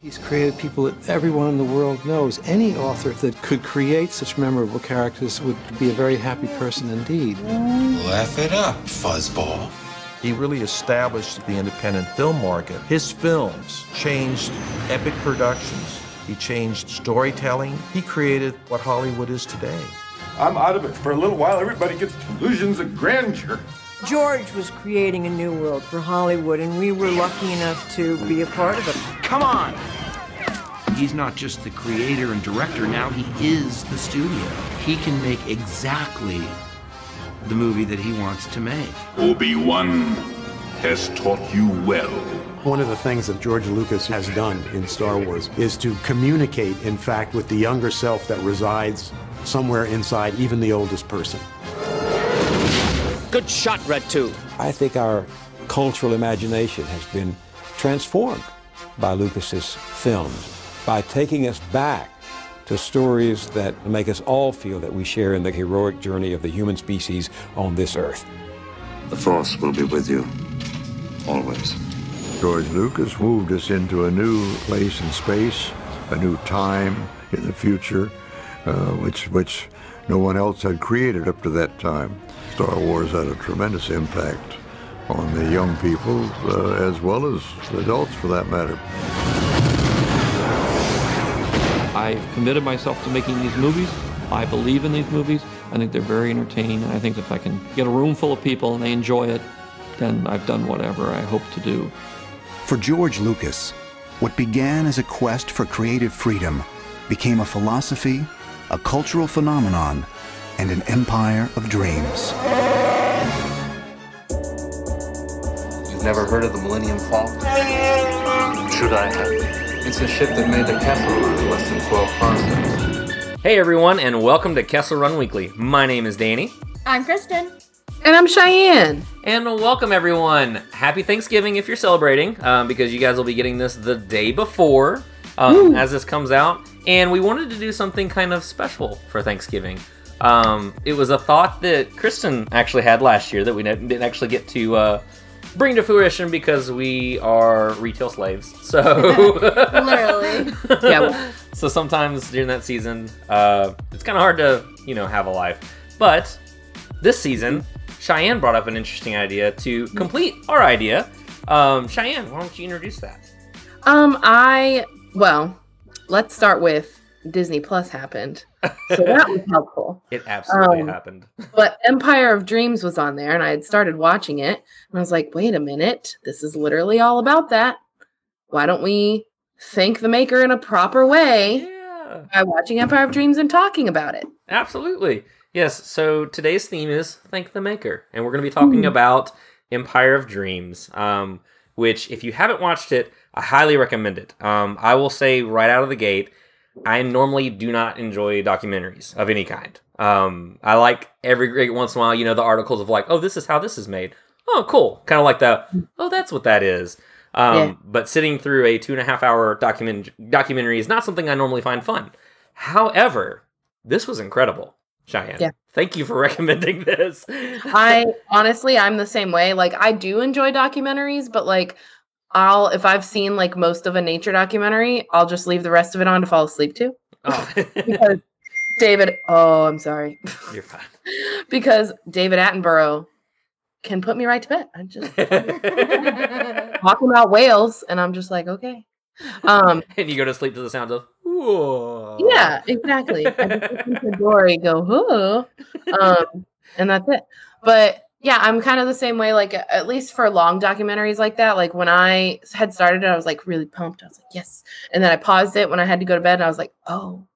He's created people that everyone in the world knows. Any author that could create such memorable characters would be a very happy person indeed. Laugh it up, fuzzball. He really established the independent film market. His films changed epic productions. He changed storytelling. He created what Hollywood is today. I'm out of it for a little while. Everybody gets delusions of grandeur. George was creating a new world for Hollywood, and we were lucky enough to be a part of it. Come on! He's not just the creator and director, now he is the studio. He can make exactly the movie that he wants to make. Obi-Wan has taught you well. One of the things that George Lucas has done in Star Wars is to communicate, in fact, with the younger self that resides somewhere inside even the oldest person. Good shot, Red 2. I think our cultural imagination has been transformed by Lucas's films by taking us back to stories that make us all feel that we share in the heroic journey of the human species on this earth. The Force will be with you, always. George Lucas moved us into a new place in space, a new time in the future, uh, which, which no one else had created up to that time. Star Wars had a tremendous impact on the young people uh, as well as adults for that matter. I've committed myself to making these movies. I believe in these movies. I think they're very entertaining. And I think if I can get a room full of people and they enjoy it, then I've done whatever I hope to do. For George Lucas, what began as a quest for creative freedom became a philosophy, a cultural phenomenon, and an empire of dreams. You've never heard of the Millennium Falcon? Should I have? It's a ship that made the Kessel Run in less than 12 parsecs. Hey everyone, and welcome to Kessel Run Weekly. My name is Danny. I'm Kristen. And I'm Cheyenne. And welcome everyone. Happy Thanksgiving if you're celebrating, um, because you guys will be getting this the day before um, as this comes out. And we wanted to do something kind of special for Thanksgiving. Um, it was a thought that Kristen actually had last year that we didn't actually get to uh, bring to fruition because we are retail slaves. So literally, yeah. So sometimes during that season, uh, it's kind of hard to you know have a life. But this season, Cheyenne brought up an interesting idea to complete our idea. Um, Cheyenne, why don't you introduce that? Um, I well, let's start with Disney Plus happened. So that was helpful. It absolutely um, happened. but Empire of Dreams was on there and I had started watching it and I was like, wait a minute, this is literally all about that. Why don't we thank the maker in a proper way yeah. by watching Empire of Dreams and talking about it? Absolutely. Yes, so today's theme is thank the maker and we're going to be talking mm. about Empire of Dreams. Um, which if you haven't watched it, I highly recommend it. Um, I will say right out of the gate, I normally do not enjoy documentaries of any kind. Um, I like every great once in a while, you know, the articles of like, oh, this is how this is made. Oh, cool. Kind of like the, oh, that's what that is. Um, yeah. But sitting through a two and a half hour document documentary is not something I normally find fun. However, this was incredible, Cheyenne. Yeah. Thank you for recommending this. I honestly, I'm the same way. Like, I do enjoy documentaries, but like, I'll if I've seen like most of a nature documentary, I'll just leave the rest of it on to fall asleep to. Oh. because David, oh, I'm sorry. You're fine. because David Attenborough can put me right to bed. I just talking about whales, and I'm just like, okay. Um, and you go to sleep to the sounds of. Whoa. Yeah, exactly. I just listen to Dory go, "Whoa," um, and that's it. But yeah, I'm kind of the same way. Like at least for long documentaries like that. Like when I had started it, I was like really pumped. I was like, yes. And then I paused it when I had to go to bed. And I was like, oh,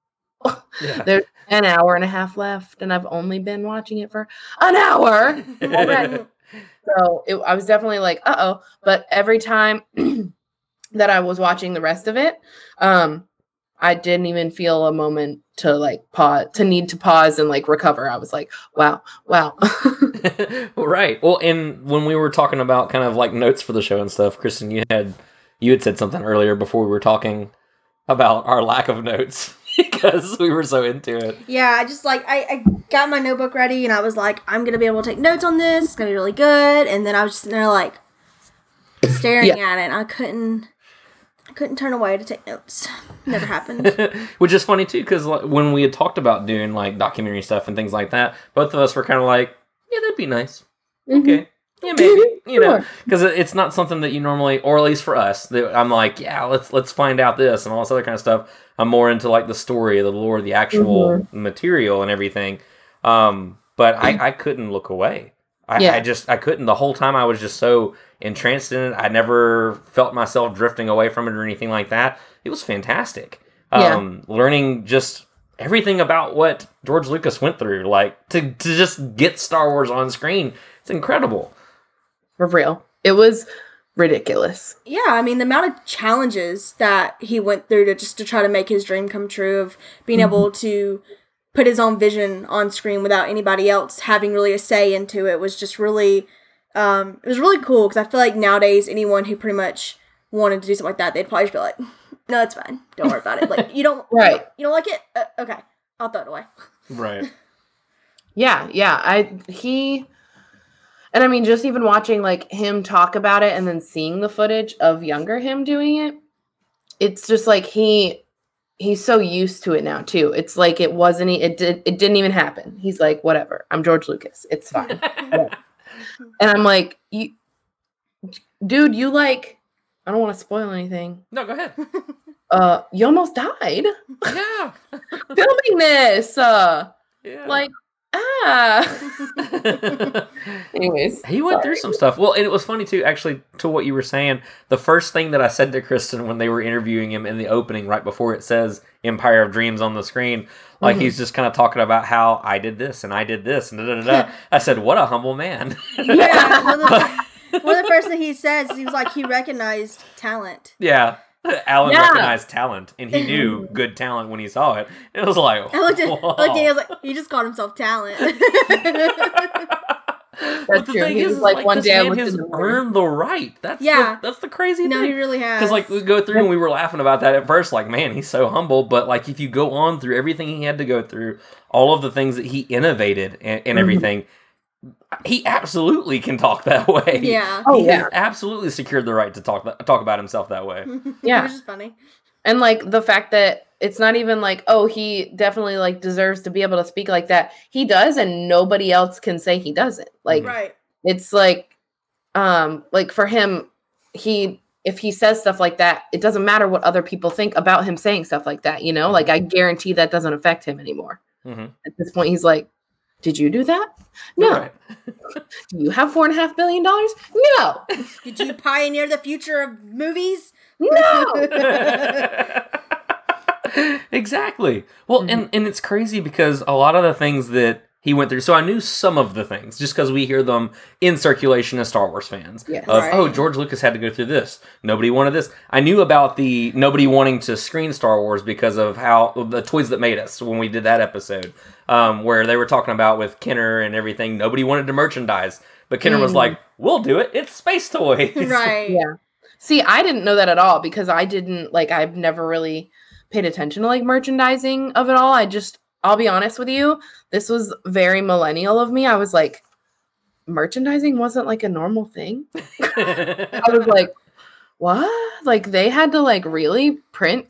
yeah. there's an hour and a half left, and I've only been watching it for an hour so it, I was definitely like, uh oh. But every time that I was watching the rest of it, um, I didn't even feel a moment to like pause to need to pause and like recover. I was like, wow, wow. right. Well, and when we were talking about kind of like notes for the show and stuff, Kristen, you had you had said something earlier before we were talking about our lack of notes because we were so into it. Yeah, I just like I, I got my notebook ready and I was like, I'm gonna be able to take notes on this. It's gonna be really good. And then I was just there like staring yeah. at it. I couldn't I couldn't turn away to take notes. Never happened. Which is funny too, because when we had talked about doing like documentary stuff and things like that, both of us were kind of like, "Yeah, that'd be nice." Okay, yeah, maybe you know, because it's not something that you normally, or at least for us, that I'm like, "Yeah, let's let's find out this and all this other kind of stuff." I'm more into like the story, the lore, the actual Mhm. material, and everything. Um, but I I couldn't look away. I, Yeah. I just I couldn't the whole time I was just so entranced in it. I never felt myself drifting away from it or anything like that. It was fantastic. Yeah. Um, learning just everything about what George Lucas went through, like to to just get Star Wars on screen. It's incredible. For real. It was ridiculous. yeah, I mean the amount of challenges that he went through to just to try to make his dream come true of being Mhm. able to put his own vision on screen without anybody else having really a say into it was just really um it was really cool because I feel like nowadays anyone who pretty much wanted to do something like that they'd probably just be like no it's fine don't worry about it like you don't Right. you don't like it uh, okay I'll throw it away Right. Yeah, yeah. I he and I mean just even watching like him talk about it and then seeing the footage of younger him doing it, it's just like he he's so used to it now too. It's like it wasn't e- it did it didn't even happen. He's like, whatever. I'm George Lucas. It's fine. And I'm like, you dude, you like I don't want to spoil anything. No, go ahead. Uh you almost died Yeah. filming this. Uh Yeah. like ah Anyways, He went through some stuff. Well, and it was funny too, actually, to what you were saying. The first thing that I said to Kristen when they were interviewing him in the opening, right before it says Empire of Dreams on the screen, like Mhm. he's just kind of talking about how I did this and I did this and da da da. da. I said, "What a humble man." yeah one of, the, one of the first thing he says he was like he recognized talent yeah. Alan Yeah. recognized talent, and he knew good talent when he saw it. It was like, I looked at, I looked at him, was like, he just called himself talent. That's the true. thing He is, like, like, one this day man has the earned the right. That's Yeah. the, that's the crazy no, thing. he really has. Because like we go through and we were laughing about that at first, like man, he's so humble. But like if you go on through everything he had to go through, all of the things that he innovated and, and Mhm. everything, he absolutely can talk that way. Yeah. Oh, he yeah. absolutely secured the right to talk that, talk about himself that way. Yeah. which is funny. And like the fact that it's not even like, oh, he definitely like deserves to be able to speak like that. He does, and nobody else can say he doesn't. Like right. it's like um like for him, he if he says stuff like that, it doesn't matter what other people think about him saying stuff like that, you know? Like I guarantee that doesn't affect him anymore. Mm-hmm. At this point, he's like, Did you do that? No. do you have four and a half billion dollars? No. Did you pioneer the future of movies? No. exactly. Well, hmm. and and it's crazy because a lot of the things that he went through. So I knew some of the things just because we hear them in circulation as Star Wars fans. Yes. Of Right. oh, George Lucas had to go through this. Nobody wanted this. I knew about the nobody wanting to screen Star Wars because of how the toys that made us when we did that episode, um, where they were talking about with Kenner and everything. Nobody wanted to merchandise, but Kenner was Mm. like, "We'll do it. It's space toys." right. Yeah. See, I didn't know that at all because I didn't like I've never really paid attention to like merchandising of it all. I just I'll be honest with you, this was very millennial of me. I was like merchandising wasn't like a normal thing. I was like, "What?" Like they had to like really print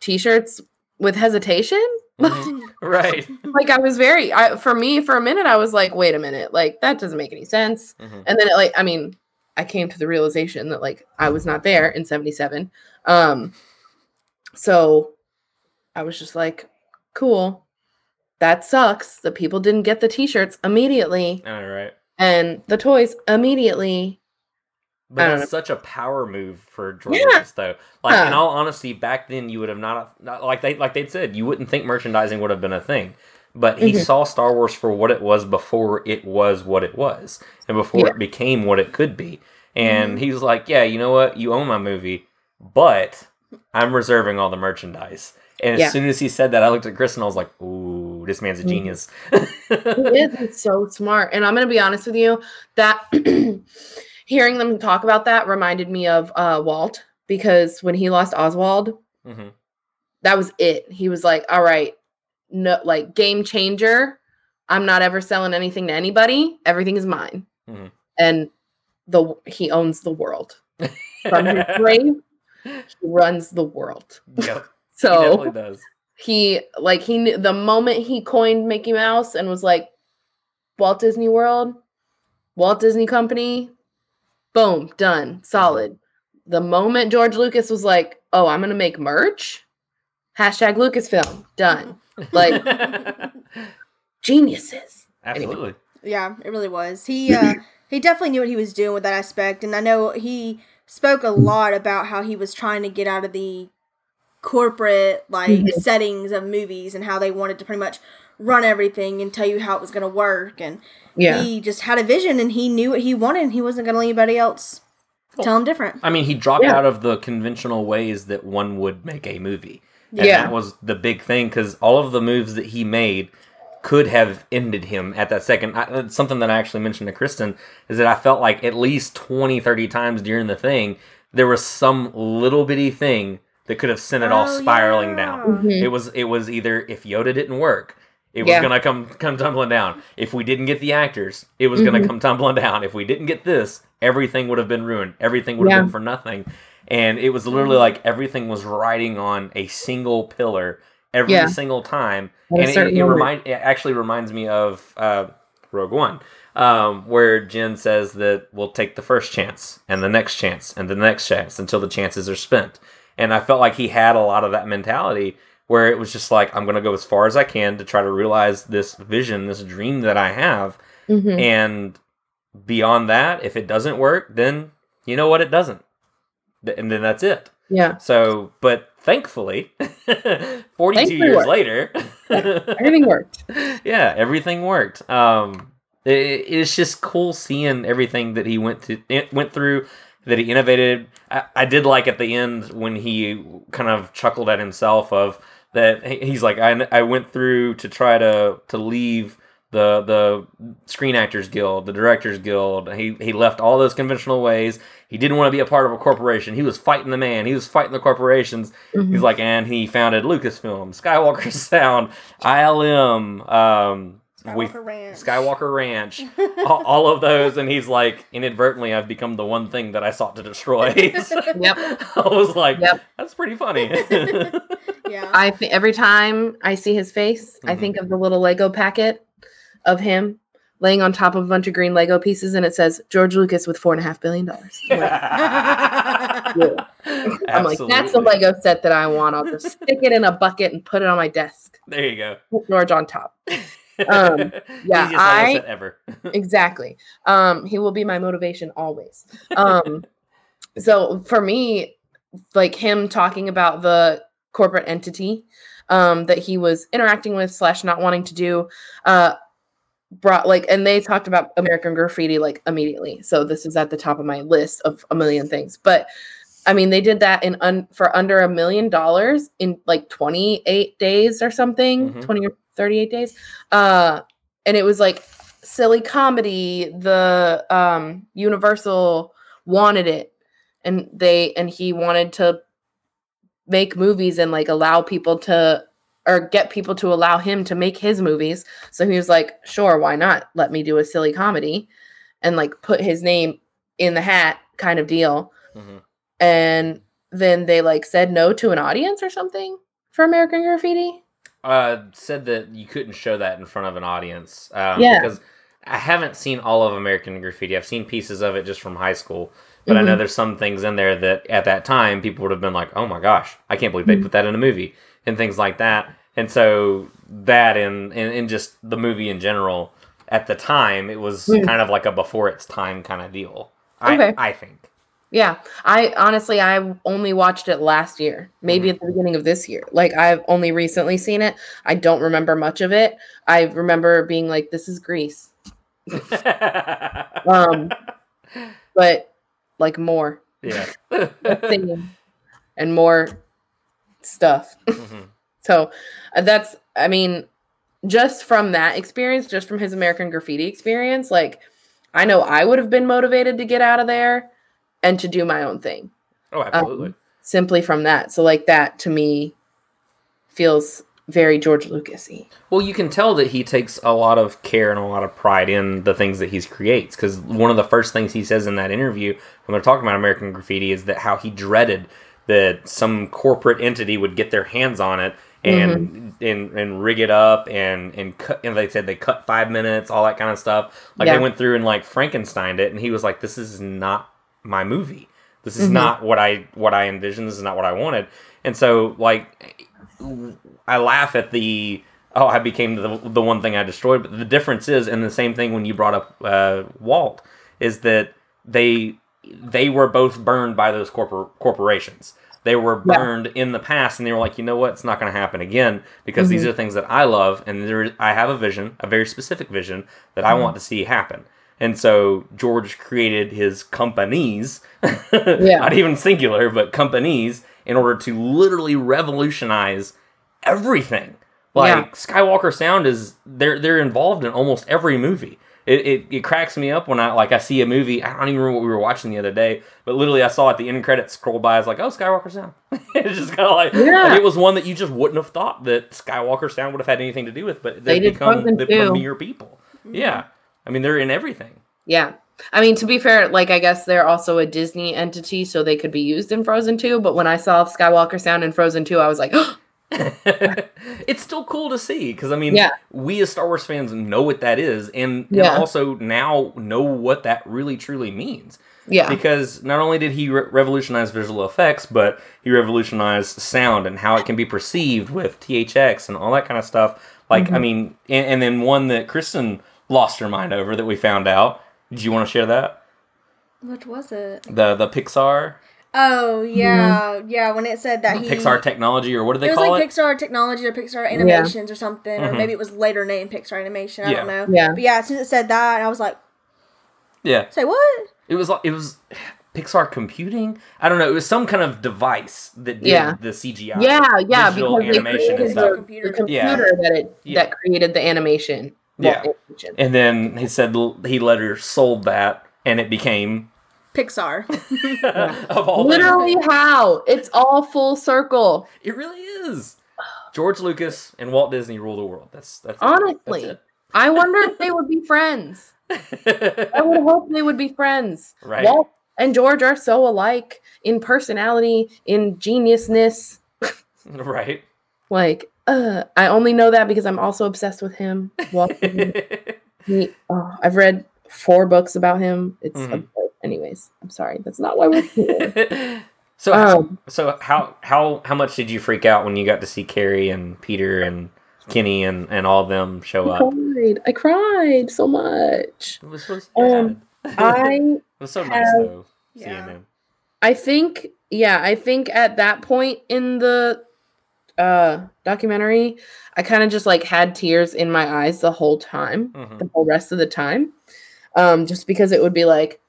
t-shirts with hesitation? Mhm. right. like I was very I for me for a minute I was like, "Wait a minute. Like that doesn't make any sense." Mhm. and then it, like i mean i came to the realization that like i was not there in 77 um so i was just like cool that sucks that people didn't get the t-shirts immediately All right. and the toys immediately But that's such a power move for George Yeah. Lucas, though. Like in all honesty, back then you would have not, not like they like they'd said you wouldn't think merchandising would have been a thing. But he Mhm. saw Star Wars for what it was before it was what it was, and before Yeah. it became what it could be. And he was like, "Yeah, you know what? You own my movie, but I'm reserving all the merchandise." And as soon as he said that, I looked at Chris and I was like, "Ooh, this man's a Mhm. genius." He is He's so smart. And I'm gonna be honest with you, that hearing them talk about that reminded me of uh Walt because when he lost Oswald, hmm that was it. He was like, all right, no like game changer. I'm not ever selling anything to anybody. Everything is mine. Mhm. And the he owns the world. From his grave he runs the world. Yep. So he definitely does. he like he knew the moment he coined Mickey Mouse and was like Walt Disney World, Walt Disney Company, boom, done, solid. The moment George Lucas was like, "Oh, I'm gonna make merch," hashtag Lucasfilm, done. Like geniuses. Absolutely. Yeah, it really was. He uh he definitely knew what he was doing with that aspect and I know he spoke a lot about how he was trying to get out of the corporate like Mhm. settings of movies and how they wanted to pretty much run everything and tell you how it was going to work and Yeah. he just had a vision and he knew what he wanted and he wasn't going to let anybody else tell him different. I mean, he dropped Yeah. out of the conventional ways that one would make a movie. And Yeah. that was the big thing because all of the moves that he made could have ended him at that second. I, something that I actually mentioned to Kristen is that I felt like at least 20, 30 times during the thing, there was some little bitty thing that could have sent it all Oh, spiraling down. Mhm. It was it was either if Yoda didn't work, it was Yeah. gonna come come tumbling down. If we didn't get the actors, it was gonna Mhm. come tumbling down. If we didn't get this, everything would have been ruined. Everything would have Yeah. been for nothing. And it was literally like everything was riding on a single pillar every Yeah. single time. At and it, it remind it actually reminds me of uh, Rogue One. Um, where Jyn says that we'll take the first chance and the next chance and the next chance until the chances are spent. And I felt like he had a lot of that mentality where it was just like, I'm going to go as far as I can to try to realize this vision, this dream that I have. Mhm. And beyond that, if it doesn't work, then you know what? It doesn't. And then that's it. Yeah. So, but thankfully, 42 Thankfully years worked. later, Everything worked. yeah, everything worked. Um, it, it's just cool seeing everything that he went to went through, that he innovated. I, I did like at the end when he kind of chuckled at himself of that. He's like, I, I went through to try to to leave the the Screen Actors Guild, the Directors Guild. He he left all those conventional ways. He didn't want to be a part of a corporation. He was fighting the man. He was fighting the corporations. Mhm. He's like, and he founded Lucasfilm, Skywalker Sound, ILM, um, we- Skywalker Ranch. Skywalker Ranch, all, all of those, and he's like, inadvertently, I've become the one thing that I sought to destroy. Yep. I was like, Yep. that's pretty funny. yeah. I think every time I see his face, I Mm-hmm. think of the little Lego packet of him laying on top of a bunch of green Lego pieces, and it says George Lucas with four and a half billion dollars. I'm like, that's the Lego set that I want. I'll just stick it in a bucket and put it on my desk. There you go. Put George on top. Um, yeah, I ever. exactly. Um, he will be my motivation always. Um, so for me, like him talking about the corporate entity um, that he was interacting with slash not wanting to do, uh, brought like, and they talked about American Graffiti like immediately. So this is at the top of my list of a million things, but. I mean, they did that in un- for under a million dollars in like 28 days or something, Mhm. 20 or 38 days. Uh, and it was like silly comedy. The um, Universal wanted it, and they and he wanted to make movies and like allow people to or get people to allow him to make his movies. So he was like, "Sure, why not? Let me do a silly comedy," and like put his name in the hat, kind of deal. Mhm. And then they like said no to an audience or something for American Graffiti. Uh, said that you couldn't show that in front of an audience. Um, Yeah. Because I haven't seen all of American Graffiti. I've seen pieces of it just from high school. But I know Mhm. there's some things in there that at that time people would have been like, oh my gosh, I can't believe they Mhm. put that in a movie and things like that. And so that and, and, and just the movie in general, at the time, it was Mm. kind of like a before its time kind of deal. Okay. I, I think. Yeah, I honestly I only watched it last year, maybe at the beginning of this year. Like I've only recently seen it. I don't remember much of it. I remember being like, "This is Grease. um, but like more Yeah. and more stuff. Mhm. So uh, that's, I mean, just from that experience, just from his American Graffiti experience, like I know I would have been motivated to get out of there and to do my own thing. Oh, absolutely. Um, simply from that. So like that to me feels very George Lucasy. Well, you can tell that he takes a lot of care and a lot of pride in the things that he creates. Because one of the first things he says in that interview when they're talking about American Graffiti is that how he dreaded that some corporate entity would get their hands on it and and and rig it up and and cut and they said they cut five minutes all that kind of stuff like Yeah. they went through and like frankensteined it and he was like this is not my movie this is Mhm. not what i what i envisioned this is not what i wanted and so like i laugh at the oh i became the, the one thing i destroyed but the difference is and the same thing when you brought up uh, walt is that they they were both burned by those corpor- corporations they were Yeah. burned in the past and they were like you know what it's not going to happen again because these Mhm. are things that i love and there i have a vision a very specific vision that i Mhm. want to see happen and so george created his companies Yeah. not even singular but companies in order to literally revolutionize everything like Yeah. skywalker sound is they're they're involved in almost every movie it, it, it cracks me up when I like I see a movie. I don't even remember what we were watching the other day, but literally I saw at the end credits scroll by. I was like, "Oh, Skywalker Sound." it's just kind of like, Yeah. like, it was one that you just wouldn't have thought that Skywalker Sound would have had anything to do with, but They they become the too. premier people. Yeah, I mean they're in everything. Yeah. I mean, to be fair, like I guess they're also a Disney entity, so they could be used in Frozen 2. But when I saw Skywalker Sound in Frozen 2, I was like, it's still cool to see because I mean, Yeah. we as Star Wars fans know what that is, and, and Yeah. also now know what that really truly means. Yeah. Because not only did he re- revolutionize visual effects, but he revolutionized sound and how it can be perceived with THX and all that kind of stuff. Like, I Mhm. mean, and, and then one that Kristen lost her mind over that we found out. Did you want to share that? What was it? The the Pixar Oh yeah, yeah. When it said that he Pixar technology or what do they it call like it? It was like Pixar Technology or Pixar Animations or something, or Mhm. maybe it was later named Pixar Animation. I don't know. Yeah. But yeah, since it said that, I was like, Yeah. say what? It was like it was Pixar computing. I don't know. It was some kind of device that did Yeah. the CGI. yeah, yeah, digital because they animation and created stuff. the, the computer Yeah. that it Yeah. that created the animation. Yeah. Well. And then he said he later sold that, and it became Pixar. of all things. Literally, how it's all full circle. It really is. George Lucas and Walt Disney rule the world. That's that's it. Honestly, That's I wonder if they would be friends. I would hope they would be friends. Right. Walt and George are so alike in personality, in geniusness. right. Like, uh, I only know that because I'm also obsessed with him. Walt Disney. He- oh, I've read four books about him. It's Mhm. anyways. I'm sorry. That's not why we're here. So Um, so how how how much did you freak out when you got to see Carrie and Peter and Kenny and and all of them show I up? cried. I cried so much. It was so. Um, I it was so nice have- though seeing them. I think, yeah, I think at that point in the uh documentary, I kind of just like had tears in my eyes the whole time, Mhm. the whole rest of the time. Um, just because it would be like,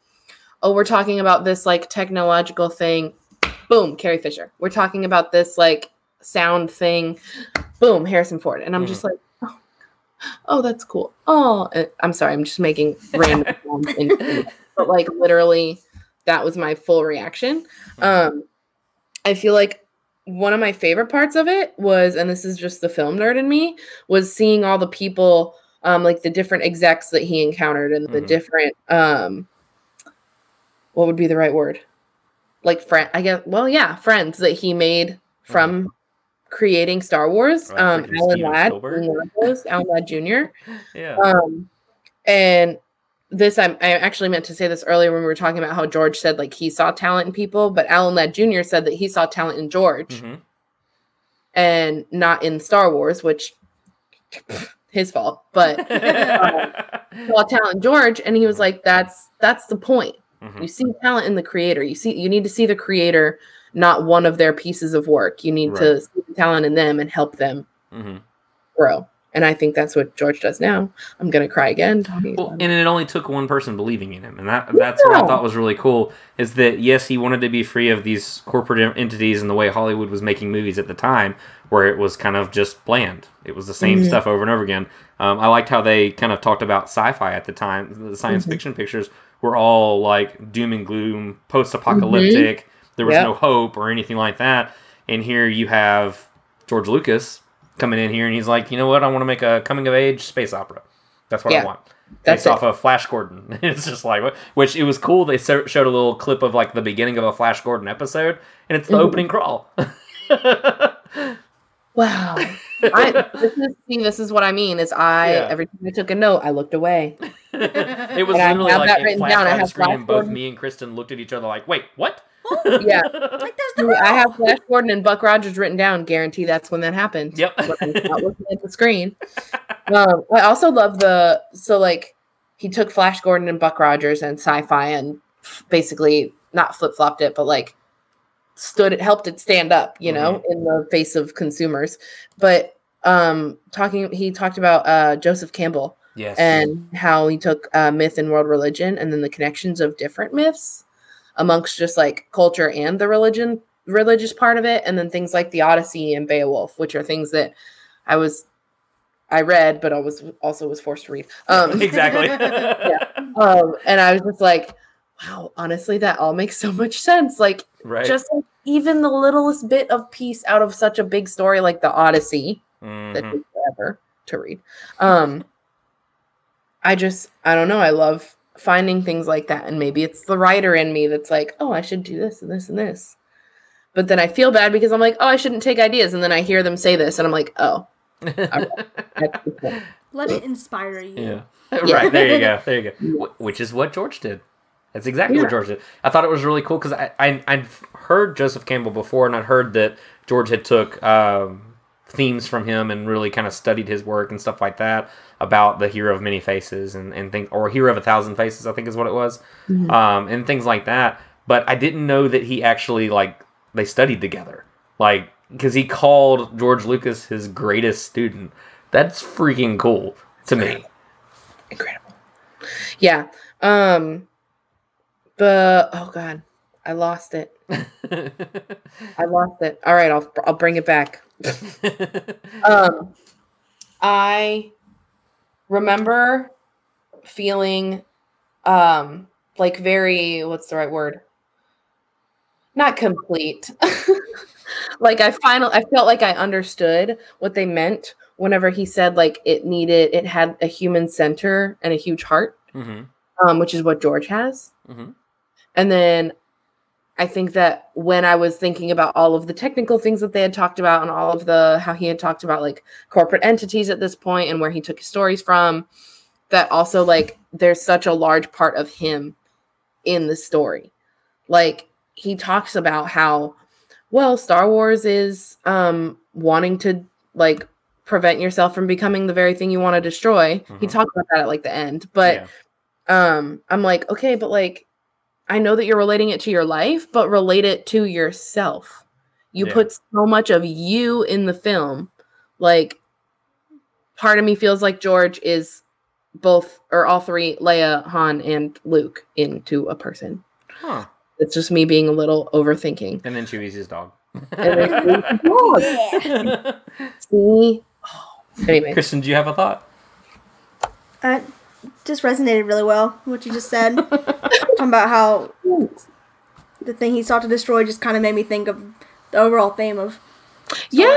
oh, we're talking about this like technological thing, boom, Carrie Fisher. We're talking about this like sound thing, boom, Harrison Ford. And I'm just like, oh, oh, that's cool. Oh, uh, I'm sorry, I'm just making random in- but like literally that was my full reaction. Um, I feel like one of my favorite parts of it was, and this is just the film nerd in me, was seeing all the people, um, like the different execs that he encountered and the Mhm. different, um, what would be the right word? Like friend, I guess. Well, yeah, friends that he made from creating Star Wars. Um, Alan Ladd, Spielberg. being one of those, Alan Ladd Jr. Yeah. Um, and this I'm, I actually meant to say this earlier when we were talking about how George said like he saw talent in people, but Alan Ladd Jr. said that he saw talent in George Mhm. and not in Star Wars, which his fault. But um, saw talent in George, and he was like, "That's that's the point. Mhm. You see talent in the creator. You see, you need to see the creator, not one of their pieces of work. You need to see the talent in them and help them Mhm. grow." And I think that's what George does now. I'm gonna cry again Well, and it only took one person believing in him, and that that's what I thought was really cool. Is that yes, he wanted to be free of these corporate entities and the way Hollywood was making movies at the time, where it was kind of just bland. It was the same Mhm. stuff over and over again. Um, I liked how they kind of talked about sci-fi at the time. The science Mhm. fiction pictures were all like doom and gloom, post-apocalyptic. There was Yep. no hope or anything like that. And here you have George Lucas coming in here, and he's like, you know what? I want to make a coming of age space opera. That's what I want. That's based off of Flash Gordon. it's just like, which it was cool. They showed a little clip of like the beginning of a Flash Gordon episode, and it's the Mhm. opening crawl. Wow. I, this is see, this is what I mean. Is I Yeah. every time I took a note, I looked away. it was And I literally have like that it written down. I have screen, Flash and both Gordon. me and Kristen looked at each other like, "Wait, what?" Yeah. I have Flash Gordon and Buck Rogers written down. Guarantee that's when that happened. Yep. When I'm not looking at the screen. Um, I also love the so like he took Flash Gordon and Buck Rogers and sci-fi and basically not flip flopped it, but like stood it helped it stand up, you know, in the face of consumers. But um talking he talked about uh Joseph Campbell Yes. and how he took uh, myth and world religion and then the connections of different myths amongst just like culture and the religion religious part of it and then things like the odyssey and beowulf which are things that i was i read but i was also was forced to read um exactly. yeah. um and i was just like wow honestly that all makes so much sense like Right. just like, even the littlest bit of piece out of such a big story like the odyssey that Mhm. took forever to read. Um, I just, I don't know. I love finding things like that, and maybe it's the writer in me that's like, oh, I should do this and this and this. But then I feel bad because I'm like, oh, I shouldn't take ideas, and then I hear them say this, and I'm like, oh, all right. That's the point. Let it inspire you. Yeah. Yeah. Right. There you go. There you go. Which is what George did. That's exactly what George did. I thought it was really cool because I, I I'd heard Joseph Campbell before, and I'd heard that George had took um, themes from him and really kind of studied his work and stuff like that about the hero of many faces and and things or hero of a thousand faces, I think is what it was, Mhm. um, and things like that. But I didn't know that he actually like they studied together, like because he called George Lucas his greatest student. That's freaking cool to me. Incredible. Yeah. Um, the oh god, I lost it. I lost it. All right, I'll I'll bring it back. um, I remember feeling um like very what's the right word? Not complete. like I finally, I felt like I understood what they meant whenever he said like it needed it had a human center and a huge heart, Mm-hmm. um, which is what George has. Mm-hmm. And then I think that when I was thinking about all of the technical things that they had talked about and all of the how he had talked about like corporate entities at this point and where he took his stories from, that also like there's such a large part of him in the story. Like he talks about how well Star Wars is um wanting to like prevent yourself from becoming the very thing you want to destroy. He talked about that at like the end, but um I'm like, okay, but like I know that you're relating it to your life, but relate it to yourself. You Yeah. put so much of you in the film. Like part of me feels like George is both or all three Leia, Han, and Luke into a person. Huh. It's just me being a little overthinking. And then Chewie's his dog. And then Chewie's his dog. See? Anyway. Kristen, do you have a thought? Uh, just resonated really well what you just said. Talking about how the thing he sought to destroy just kind of made me think of the overall theme of. Yeah.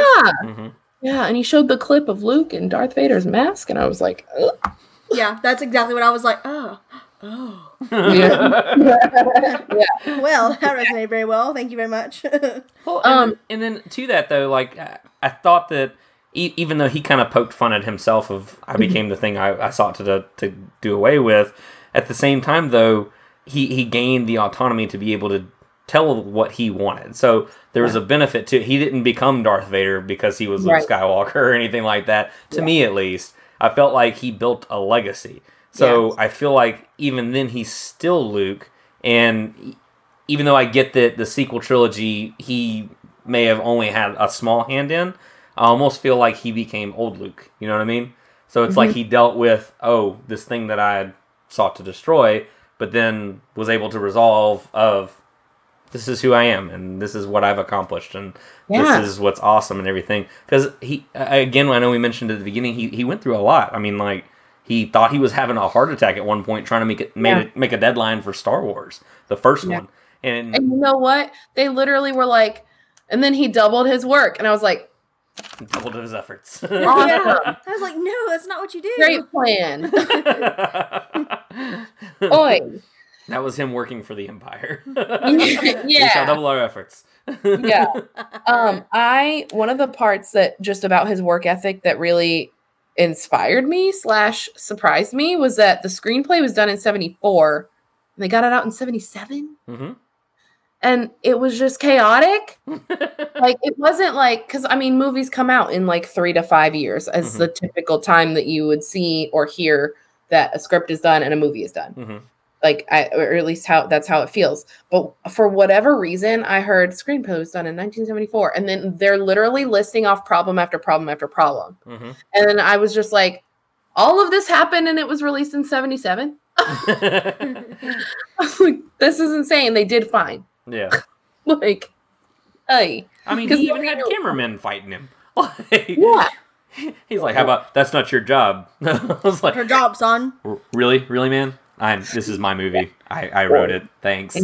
Mm-hmm. Yeah, and he showed the clip of Luke and Darth Vader's mask, and I was like, Ugh. Yeah, that's exactly what I was like. Oh, oh. yeah. yeah. Well, that resonated very well. Thank you very much. Well, and, and then to that though, like I, I thought that e- even though he kind of poked fun at himself of I became the thing I, I sought to to do away with, at the same time though he he gained the autonomy to be able to tell what he wanted. So there was a benefit to he didn't become Darth Vader because he was Luke Skywalker or anything like that. To me at least, I felt like he built a legacy. So Yes. I feel like even then he's still Luke and even though I get that the sequel trilogy he may have only had a small hand in, I almost feel like he became old Luke. You know what I mean? So it's like Mhm. he dealt with oh this thing that I had sought to destroy, but then was able to resolve of this is who I am and this is what I've accomplished and Yeah. this is what's awesome and everything. Because he again, I know we mentioned at the beginning, he he went through a lot. I mean, like he thought he was having a heart attack at one point trying to make it made Yeah. it, make a deadline for Star Wars, the first Yeah. one, and And you know what? They literally were like, and then he doubled his work, and I was like, Doubled his efforts. Yeah. I was like, no, that's not what you do. Great plan. Oi. That was him working for the Empire. Yeah. We shall double our efforts. yeah. Um, I one of the parts that just about his work ethic that really inspired me slash surprised me was that the screenplay was done in 74 and they got it out in 77 hmm and it was just chaotic like it wasn't like because i mean movies come out in like three to five years as Mhm. the typical time that you would see or hear that a script is done and a movie is done hmm like I, or at least how that's how it feels. But for whatever reason, I heard screenplay was done in 1974, and then they're literally listing off problem after problem after problem, hmm and then I was just like, all of this happened, and it was released in 77. I was like, this is insane. They did fine. Yeah. Like, hey, I mean, he even had knows. cameramen fighting him. Like, yeah, He's like, "How about that's not your job?" I was like, Her job, son. "Really, really, man? I'm. This is my movie. I, I wrote it. Thanks."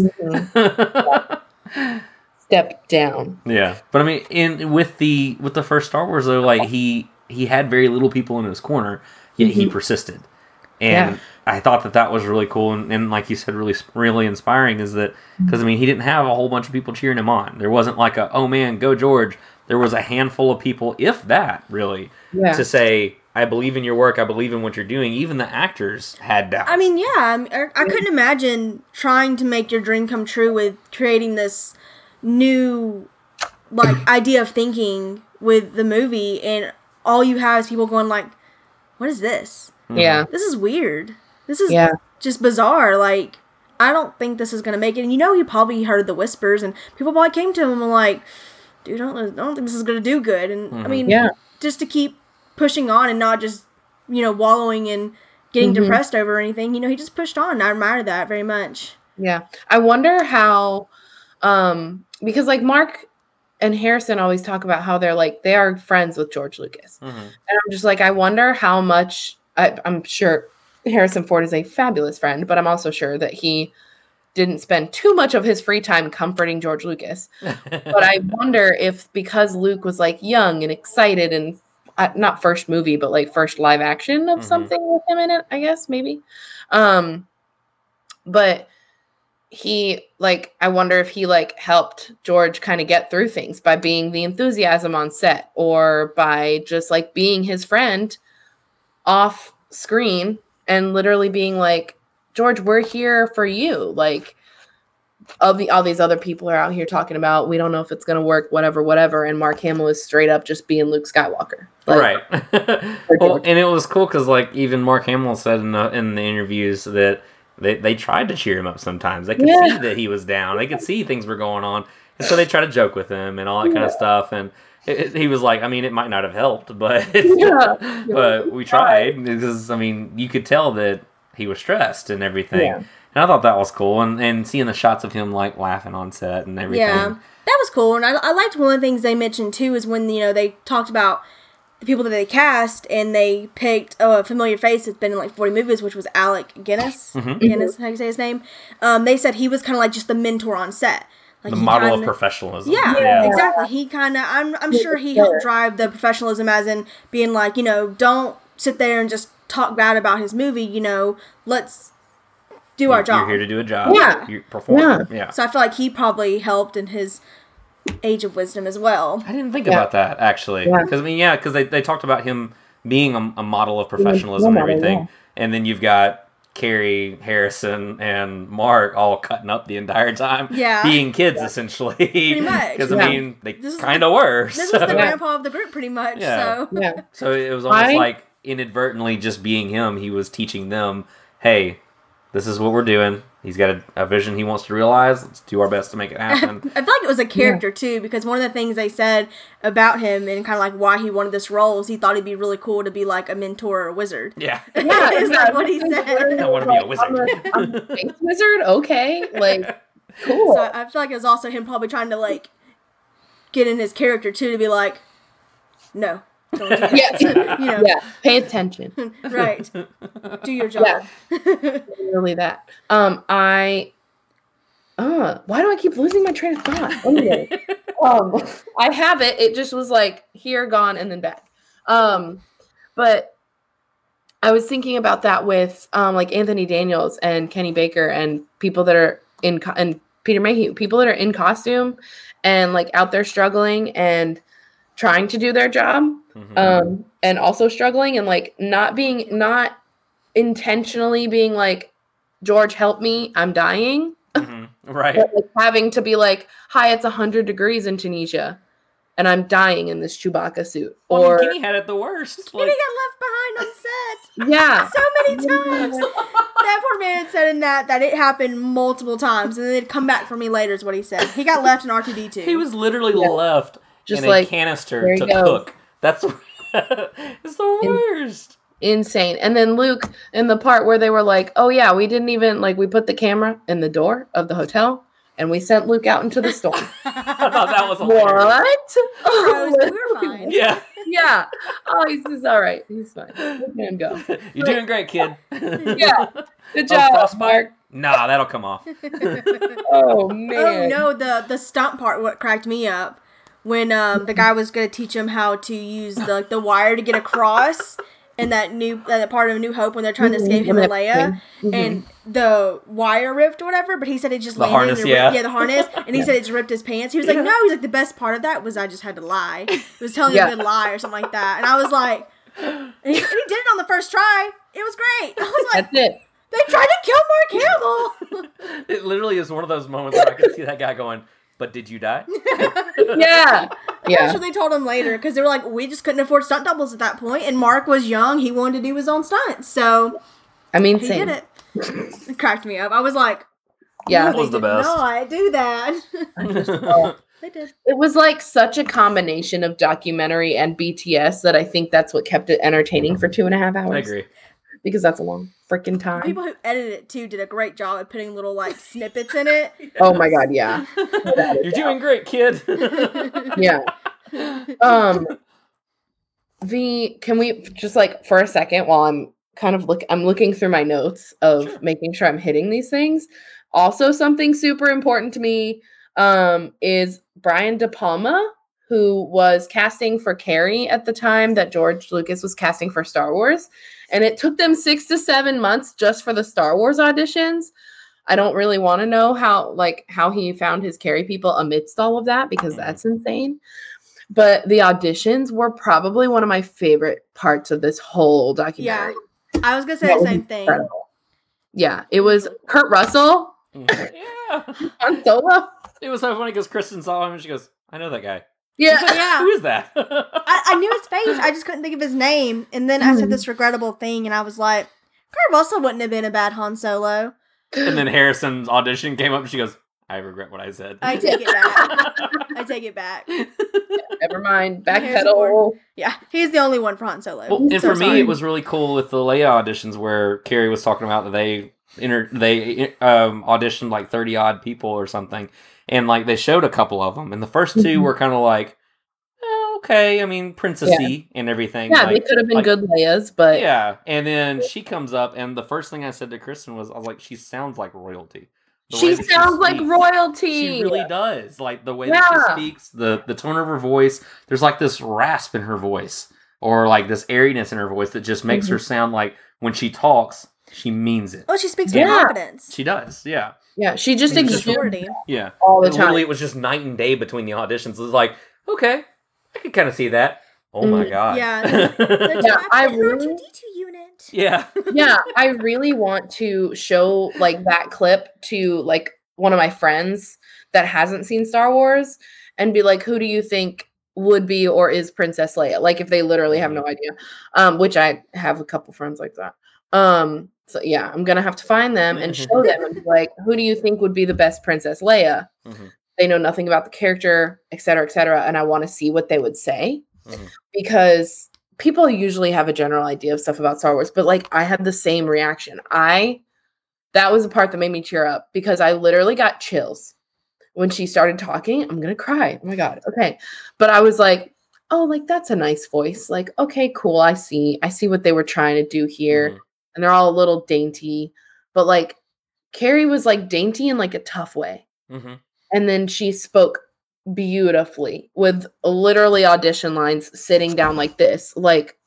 step down. Yeah, but I mean, in with the with the first Star Wars though, like he he had very little people in his corner, yet he Mhm. persisted, and Yeah. I thought that that was really cool, and, and like you said, really really inspiring. Is that because I mean, he didn't have a whole bunch of people cheering him on. There wasn't like a oh man, go George. There was a handful of people, if that, really, Yeah. to say. I believe in your work. I believe in what you're doing. Even the actors had doubts. I mean, yeah, er, I, I I couldn't imagine trying to make your dream come true with creating this new like idea of thinking with the movie, and all you have is people going like, "What is this? Yeah. this is weird. This is Yeah. just bizarre." Like, I don't think this is gonna make it. And you know, he probably heard the whispers, and people probably came to him and were like, "Dude, I don't, I don't think this is gonna do good." And I Mhm. mean, Yeah. just to keep pushing on and not just you know wallowing and getting Mhm. depressed over anything. You know, he just pushed on. I admire that very much. Yeah. I wonder how um because like Mark and Harrison always talk about how they're like they are friends with George Lucas. Mhm. And I'm just like I wonder how much I, I'm sure Harrison Ford is a fabulous friend, but I'm also sure that he didn't spend too much of his free time comforting George Lucas. but I wonder if because Luke was like young and excited and uh, not first movie, but like first live action of Mhm. something with him in it, I guess maybe. Um, but he like I wonder if he like helped George kind of get through things by being the enthusiasm on set or by just like being his friend off screen and literally being like George we're here for you like all the all these other people are out here talking about we don't know if it's going to work whatever whatever and Mark Hamill is straight up just being Luke Skywalker right. well, and it was cool because like even Mark Hamill said in the in the interviews that they, they tried to cheer him up sometimes. They could Yeah. see that he was down. They could see things were going on, and so they try to joke with him and all that kind of stuff. And it, he was like, I mean, it might not have helped, but Yeah. but we tried because I mean, you could tell that he was stressed and everything. Yeah. And I thought that was cool, and and seeing the shots of him like laughing on set and everything. Yeah, that was cool. And I, I liked one of the things they mentioned too is when you know they talked about the people that they cast and they picked oh, a familiar face that's been in like 40 movies, which was Alec Guinness. Mhm. Guinness, how do you say his name? Um, they said he was kind of like just the mentor on set. Like the model of kinda- professionalism. Yeah, exactly. He kind of, I'm, I'm sure he helped drive the professionalism, as in being like, you know, don't sit there and just talk bad about his movie. You know, let's do our You're- job. You're here to do a job. Yeah. You perform. Yeah. So I feel like he probably helped in his age of wisdom as well. I didn't think about that actually, Yeah. because I mean, yeah, because they, they talked about him being a, a model of professionalism and everything, yeah. and then you've got Carrie, Harrison, and Mark all cutting up the entire time, Yeah. being kids essentially. Pretty much. because Yeah. I mean, they This kind of were. This so. was the grandpa of the group, pretty much. Yeah. So So it was almost I- like inadvertently just being him, he was teaching them, hey, this is what we're doing. He's got a, a vision he wants to realize. Let's do our best to make it happen. I feel like it was a character too, because one of the things they said about him and kind of like why he wanted this role is he thought it'd be really cool to be like a mentor or a wizard. yeah. Yeah, is like what he said. I want to be a wizard. I'm a wizard okay like cool So I feel like it was also him probably trying to like get in his character too to be like, no, don't do that. Yeah you know, yeah pay attention right. Do your job. really that um i uh, why do I keep losing my train of thought? Anyway, um, I have it. It just was like here, gone, and then back. Um, but I was thinking about that with um, like Anthony Daniels and Kenny Baker and people that are in co- and Peter Mayhew, people that are in costume and like out there struggling and trying to do their job, um, and also struggling and like not being not intentionally being like George, help me, I'm dying. Right. But, like, having to be like, hi, it's 100 degrees in Tunisia and I'm dying in this Chewbacca suit. Well, or, Kenny had it the worst. Kenny got left behind on set. yeah. so many times. that poor man said in that that it happened multiple times, and then they'd come back for me later. Is what he said. He got left in R two D two. He was literally left Just in like, a canister there to you go. cook. That's it's the worst. insane. And then Luke in the part where they were like, "Oh yeah, we didn't even like we put the camera in the door of the hotel and we sent Luke out into the storm." I thought that was hilarious. what? Rose, oh, we're fine. Yeah. yeah. Oh, he's, he's all right. He's fine. Let him go. You're doing great, kid. Yeah. Good Oh, job, frostbite? Mark. Nah, that'll come off. Oh man. Oh man. no, the the stunt part what cracked me up when um the guy was gonna teach him how to use the like, the wire to get across in that new that part of New Hope when they're trying to Mhm, escape him when and they're Leia, and the wire ripped or whatever. But he said it just The landed harness, and it yeah. ripped- yeah, the harness, and he said it's ripped his pants. He was like, no, he's like the best part of that was I just had to lie. It was telling Yeah. a good lie or something like that, and I was like, and he, and he did it on the first try. It was great. I was like, That's it. they tried to kill Mark Hamill. It literally is one of those moments where I could see that guy going, "But did you die?" Yeah. I'm Yeah. sure they told him later because they were like, we just couldn't afford stunt doubles at that point, and Mark was young. He wanted to do his own stunts, so I mean, he same. did it. It cracked me up. I was like, Yeah. no, they did not do that. they did. It was like such a combination of documentary and BTS that I think that's what kept it entertaining for two and a half hours. I agree. Because that's a long freaking time. People who edited it too did a great job at putting little like snippets in it. Oh my god, yeah. You're doing great, kid. yeah. Um the can we just like for a second while I'm kind of look I'm looking through my notes of making sure I'm hitting these things. Also something super important to me um is Brian De Palma who was casting for Carrie at the time that George Lucas was casting for Star Wars and it took them 6 to 7 months just for the Star Wars auditions. I don't really want to know how like how he found his Carrie people amidst all of that because that's insane. But the auditions were probably one of my favorite parts of this whole documentary. Yeah. I was gonna say That the same thing. Yeah, it was Kurt Russell, mm. yeah. Han Solo. It was so funny because Kristen saw him and she goes, "I know that guy." Yeah, like, Yeah. Who is that? I, I knew his face. I just couldn't think of his name. And then I said this regrettable thing, and I was like, Kurt Russell wouldn't have been a bad Han Solo. and then Harrison's audition came up and she goes, "I regret what I said." I take it back. I take it back. Never mind. Backpedal. Yeah, he's the only one for Han Solo. Well, and So for me, sorry. it was really cool with the Leia auditions where Carrie was talking about that they inter- they um, auditioned like thirty odd people or something, and like they showed a couple of them, and the first 2 Mhm. were kind of like, eh, okay, I mean, princessy and everything. Yeah, like, they could have been like- good Leias, but Yeah, and then she comes up, and the first thing I said to Kristen was, I was like, she sounds like royalty. She sounds like royalty. She really does. Like the way Yeah. that she speaks, the the tone of her voice. There's like this rasp in her voice, or like this airiness in her voice that just makes her Mhm. sound like when she talks, she means it. Oh, she speaks Yeah. with confidence. She does. Yeah. Yeah, she just And just- exudes. Authority. Yeah. All the And Literally, time. it was just night and day between the auditions. It was like, okay, I can kind of see that. Oh my Mm. god. Yeah. The Yeah, I R2D2 really- unit. yeah. yeah, I really want to show like that clip to like one of my friends that hasn't seen Star Wars and be like, who do you think would be or is Princess Leia? Like if they literally have no idea. Um, which I have a couple friends like that. Um, so yeah, I'm gonna have to find them and show them and like, who do you think would be the best Princess Leia? Mhm. They know nothing about the character, et cetera, et cetera, and I want to see what they would say Mhm. because people usually have a general idea of stuff about Star Wars, but like I had the same reaction. I that was the part that made me cheer up because I literally got chills when she started talking. I'm gonna cry. Oh my god. Okay. But I was like, oh, like that's a nice voice. Like, okay, cool. I see. I see what they were trying to do here. Mhm. And they're all a little dainty. But like Carrie was like dainty in like a tough way. Mhm. and then she spoke beautifully with literally audition lines sitting down like this. Like,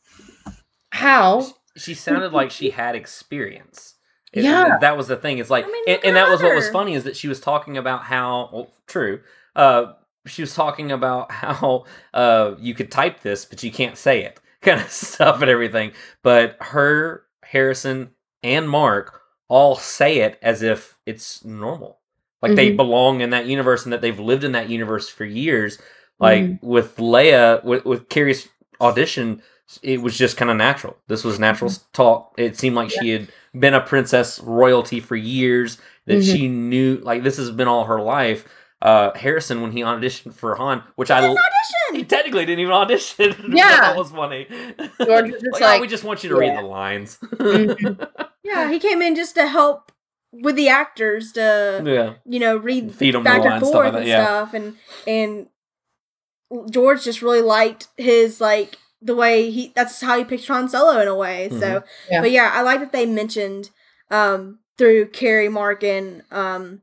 how? She sounded like she had experience. It- Yeah. that was the thing. It's like, I mean, and, and that was what was funny is that she was talking about how well, true. Uh, she was talking about how uh you could type this, but you can't say it, kind of stuff and everything. But her, Harrison, and Mark all say it as if it's normal, like they Mhm. belong in that universe and that they've lived in that universe for years. Like Mhm. with Leia, with, with Carrie's audition, it was just kind of natural. This was natural Mm-hmm. talk. It seemed like she had been a princess royalty for years. That Mhm. she knew, like this has been all her life. Uh, Harrison, when he auditioned for Han, which I Audition. he technically didn't even audition. Yeah. that was funny. George was just Like, oh, we just want you to yeah. read the lines. Yeah, he came in just to help with the actors to yeah, you know read Feed them back and lines, stuff forth like and yeah. stuff and and George just really liked his like the way he that's how he pictured Han Solo in a way. So Mhm. Yeah. but yeah, I like that they mentioned um through Carrie Mark and um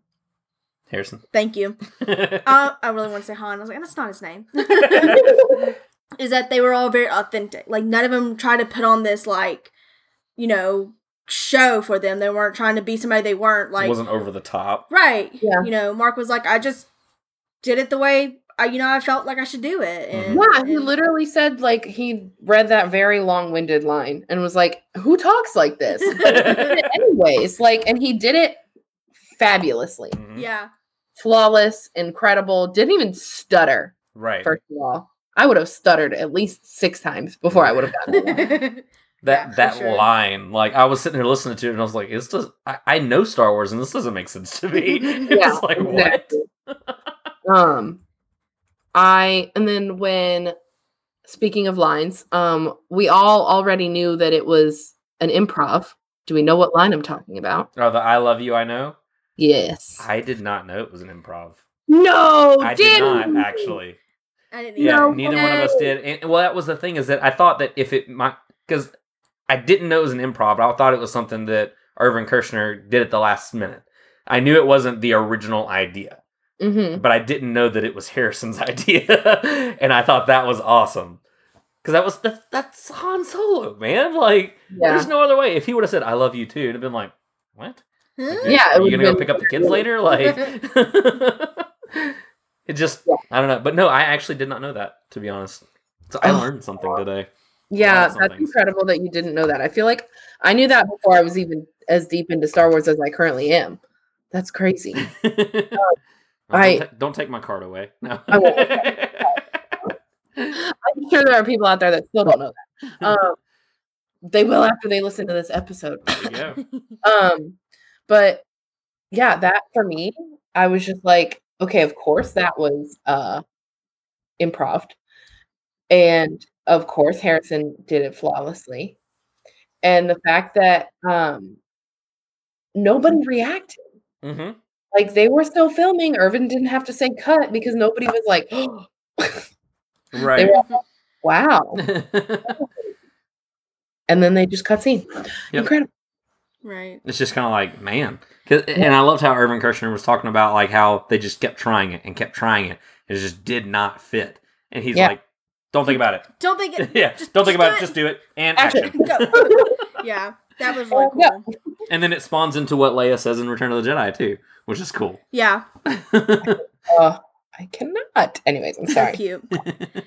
Harrison. thank you. uh, I really want to say Han. I was like, that's not his name. Is that they were all very authentic. Like none of them tried to put on this like, you know, show for them. They weren't trying to be somebody they weren't. Like it wasn't over the top. right. Yeah. You know, Mark was like, I just did it the way I, you know, I felt like I should do it. And, Yeah, he and- literally said like he read that very long-winded line and was like, "Who talks like this?" But he did it anyways, like, and he did it fabulously, Mhm. yeah. Flawless, incredible. Didn't even stutter. Right. First of all, I would have stuttered at least six times before I would have gotten it. that Yeah, that sure. line, like I was sitting here listening to it, and I was like, "This does." I, I know Star Wars, and this doesn't make sense to me. Yeah, it's like exactly. um, I and then when speaking of lines, um, we all already knew that it was an improv. Do we know what line I'm talking about? Oh, the "I love you, I know." Yes. I did not know it was an improv. No, I did didn't not actually. I didn't Yeah, No neither one of us did. And well, that was the thing is that I thought that if it might, because I didn't know it was an improv, but I thought it was something that Irvin Kershner did at the last minute. I knew it wasn't the original idea, Mm-hmm. but I didn't know that it was Harrison's idea, and I thought that was awesome. Because that was that's, that's Han Solo, man. Like, Yeah. there's no other way. If he would have said "I love you too," it'd have been like, "What? Like, Yeah, are you gonna go pick up the kids later?" Like, it just I don't know. But no, I actually did not know that to be honest. So I learned something today. Yeah, that's things. incredible that you didn't know that. I feel like I knew that before I was even as deep into Star Wars as I currently am. That's crazy. Well, I- don't, ta- don't take my card away. No. I'm sure there are people out there that still don't know that. Um, they will after they listen to this episode. There you go. Um, but yeah, that for me, I was just like, okay, of course that was uh improv. And of course Harrison did it flawlessly. And the fact that um nobody reacted. hmm Like they were still filming. Irvin didn't have to say cut because nobody was like, Right. all, wow. And then they just cut scene. Yep. Incredible. Right. It's just kind of like, man. 'Cause- And I loved how Irvin Kershner was talking about like how they just kept trying it and kept trying it. And it just did not fit. And he's Yeah. like, don't think about it. Don't think it. yeah, just- don't think about do it. Just do it. And Action. action. Yeah, that was really Yeah. cool. And then it spawns into what Leia says in Return of the Jedi too, which is cool. Yeah, Uh, I cannot. Anyways, I'm sorry. cute.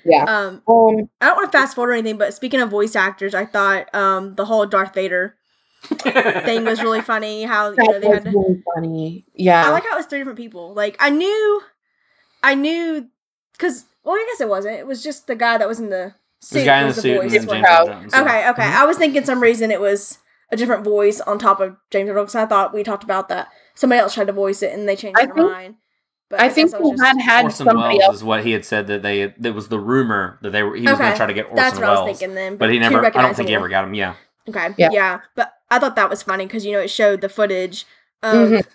Yeah. Um, Um, I don't want to fast forward or anything, but speaking of voice actors, I thought um the whole Darth Vader thing was really funny. How you know they was had. To, really funny. Yeah. I like how it was three different people. Like I knew, I knew, because well, I guess it wasn't. It was just the guy that was in the suit. This guy in the was suit and voice. then James Earl Earl Jones. yeah. Okay, okay. I was thinking some reason it was a different voice on top of James Earl because I thought we talked about that. Somebody else tried to voice it and they changed I their think- mind. But I think guess was had had Orson somebody Welles else. is what he had said that they that was the rumor that they were he was going to try to get Orson that's what I was Welles, thinking then, but he never. I don't think he ever got him. Yeah, Okay. Yeah. Yeah. But I thought that was funny because you know it showed the footage of Mhm.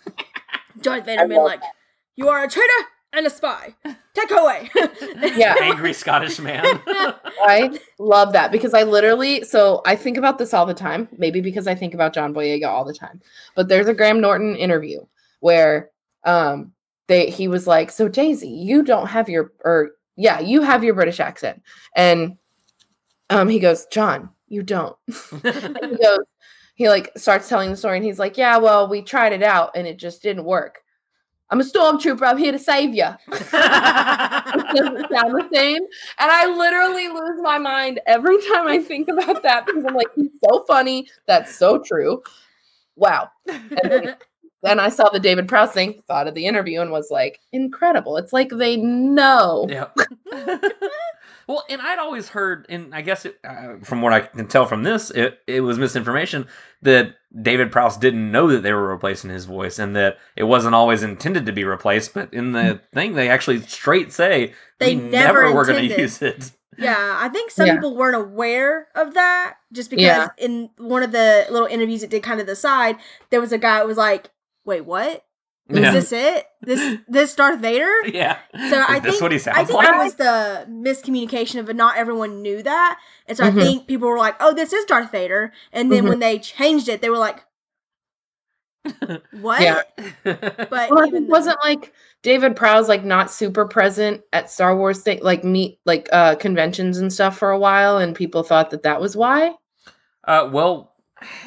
Darth Vader being like, "You are a traitor and a spy. Take her away." Yeah. angry Scottish man. I love that because I literally so I think about this all the time. Maybe because I think about John Boyega all the time. But there's a Graham Norton interview where um they he was like, "So Daisy, you don't have your or yeah, you have your British accent." And um he goes, "John, you don't." and he goes he like starts telling the story and he's like, "Yeah, well, we tried it out and it just didn't work." I'm a stormtrooper. I'm here to save you. doesn't sound the same. And I literally lose my mind every time I think about that because I'm like, he's so funny. That's so true. Wow. And then, then I saw the David Prowse thing, thought of the interview, and was like, incredible. It's like they know. Yeah. well, and I'd always heard, and I guess it, uh, from what I can tell from this, it, it was misinformation that David Prowse didn't know that they were replacing his voice and that it wasn't always intended to be replaced. But in the thing, they actually straight say They we never were going to use it. Yeah, I think some Yeah. people weren't aware of that just because Yeah. in one of the little interviews it did kind of the side, there was a guy who was like, Wait, what? Is Yeah. this it? This this Darth Vader? Yeah. So Is I this think what he I think like? that was the miscommunication of it. Not everyone knew that, and so Mhm. I think people were like, "Oh, this is Darth Vader," and then Mhm. when they changed it, they were like, "What?" Yeah. But Well, I even think wasn't like David Prowse like not super present at Star Wars thing, like meet like uh conventions and stuff for a while, and people thought that that was why. Uh, well,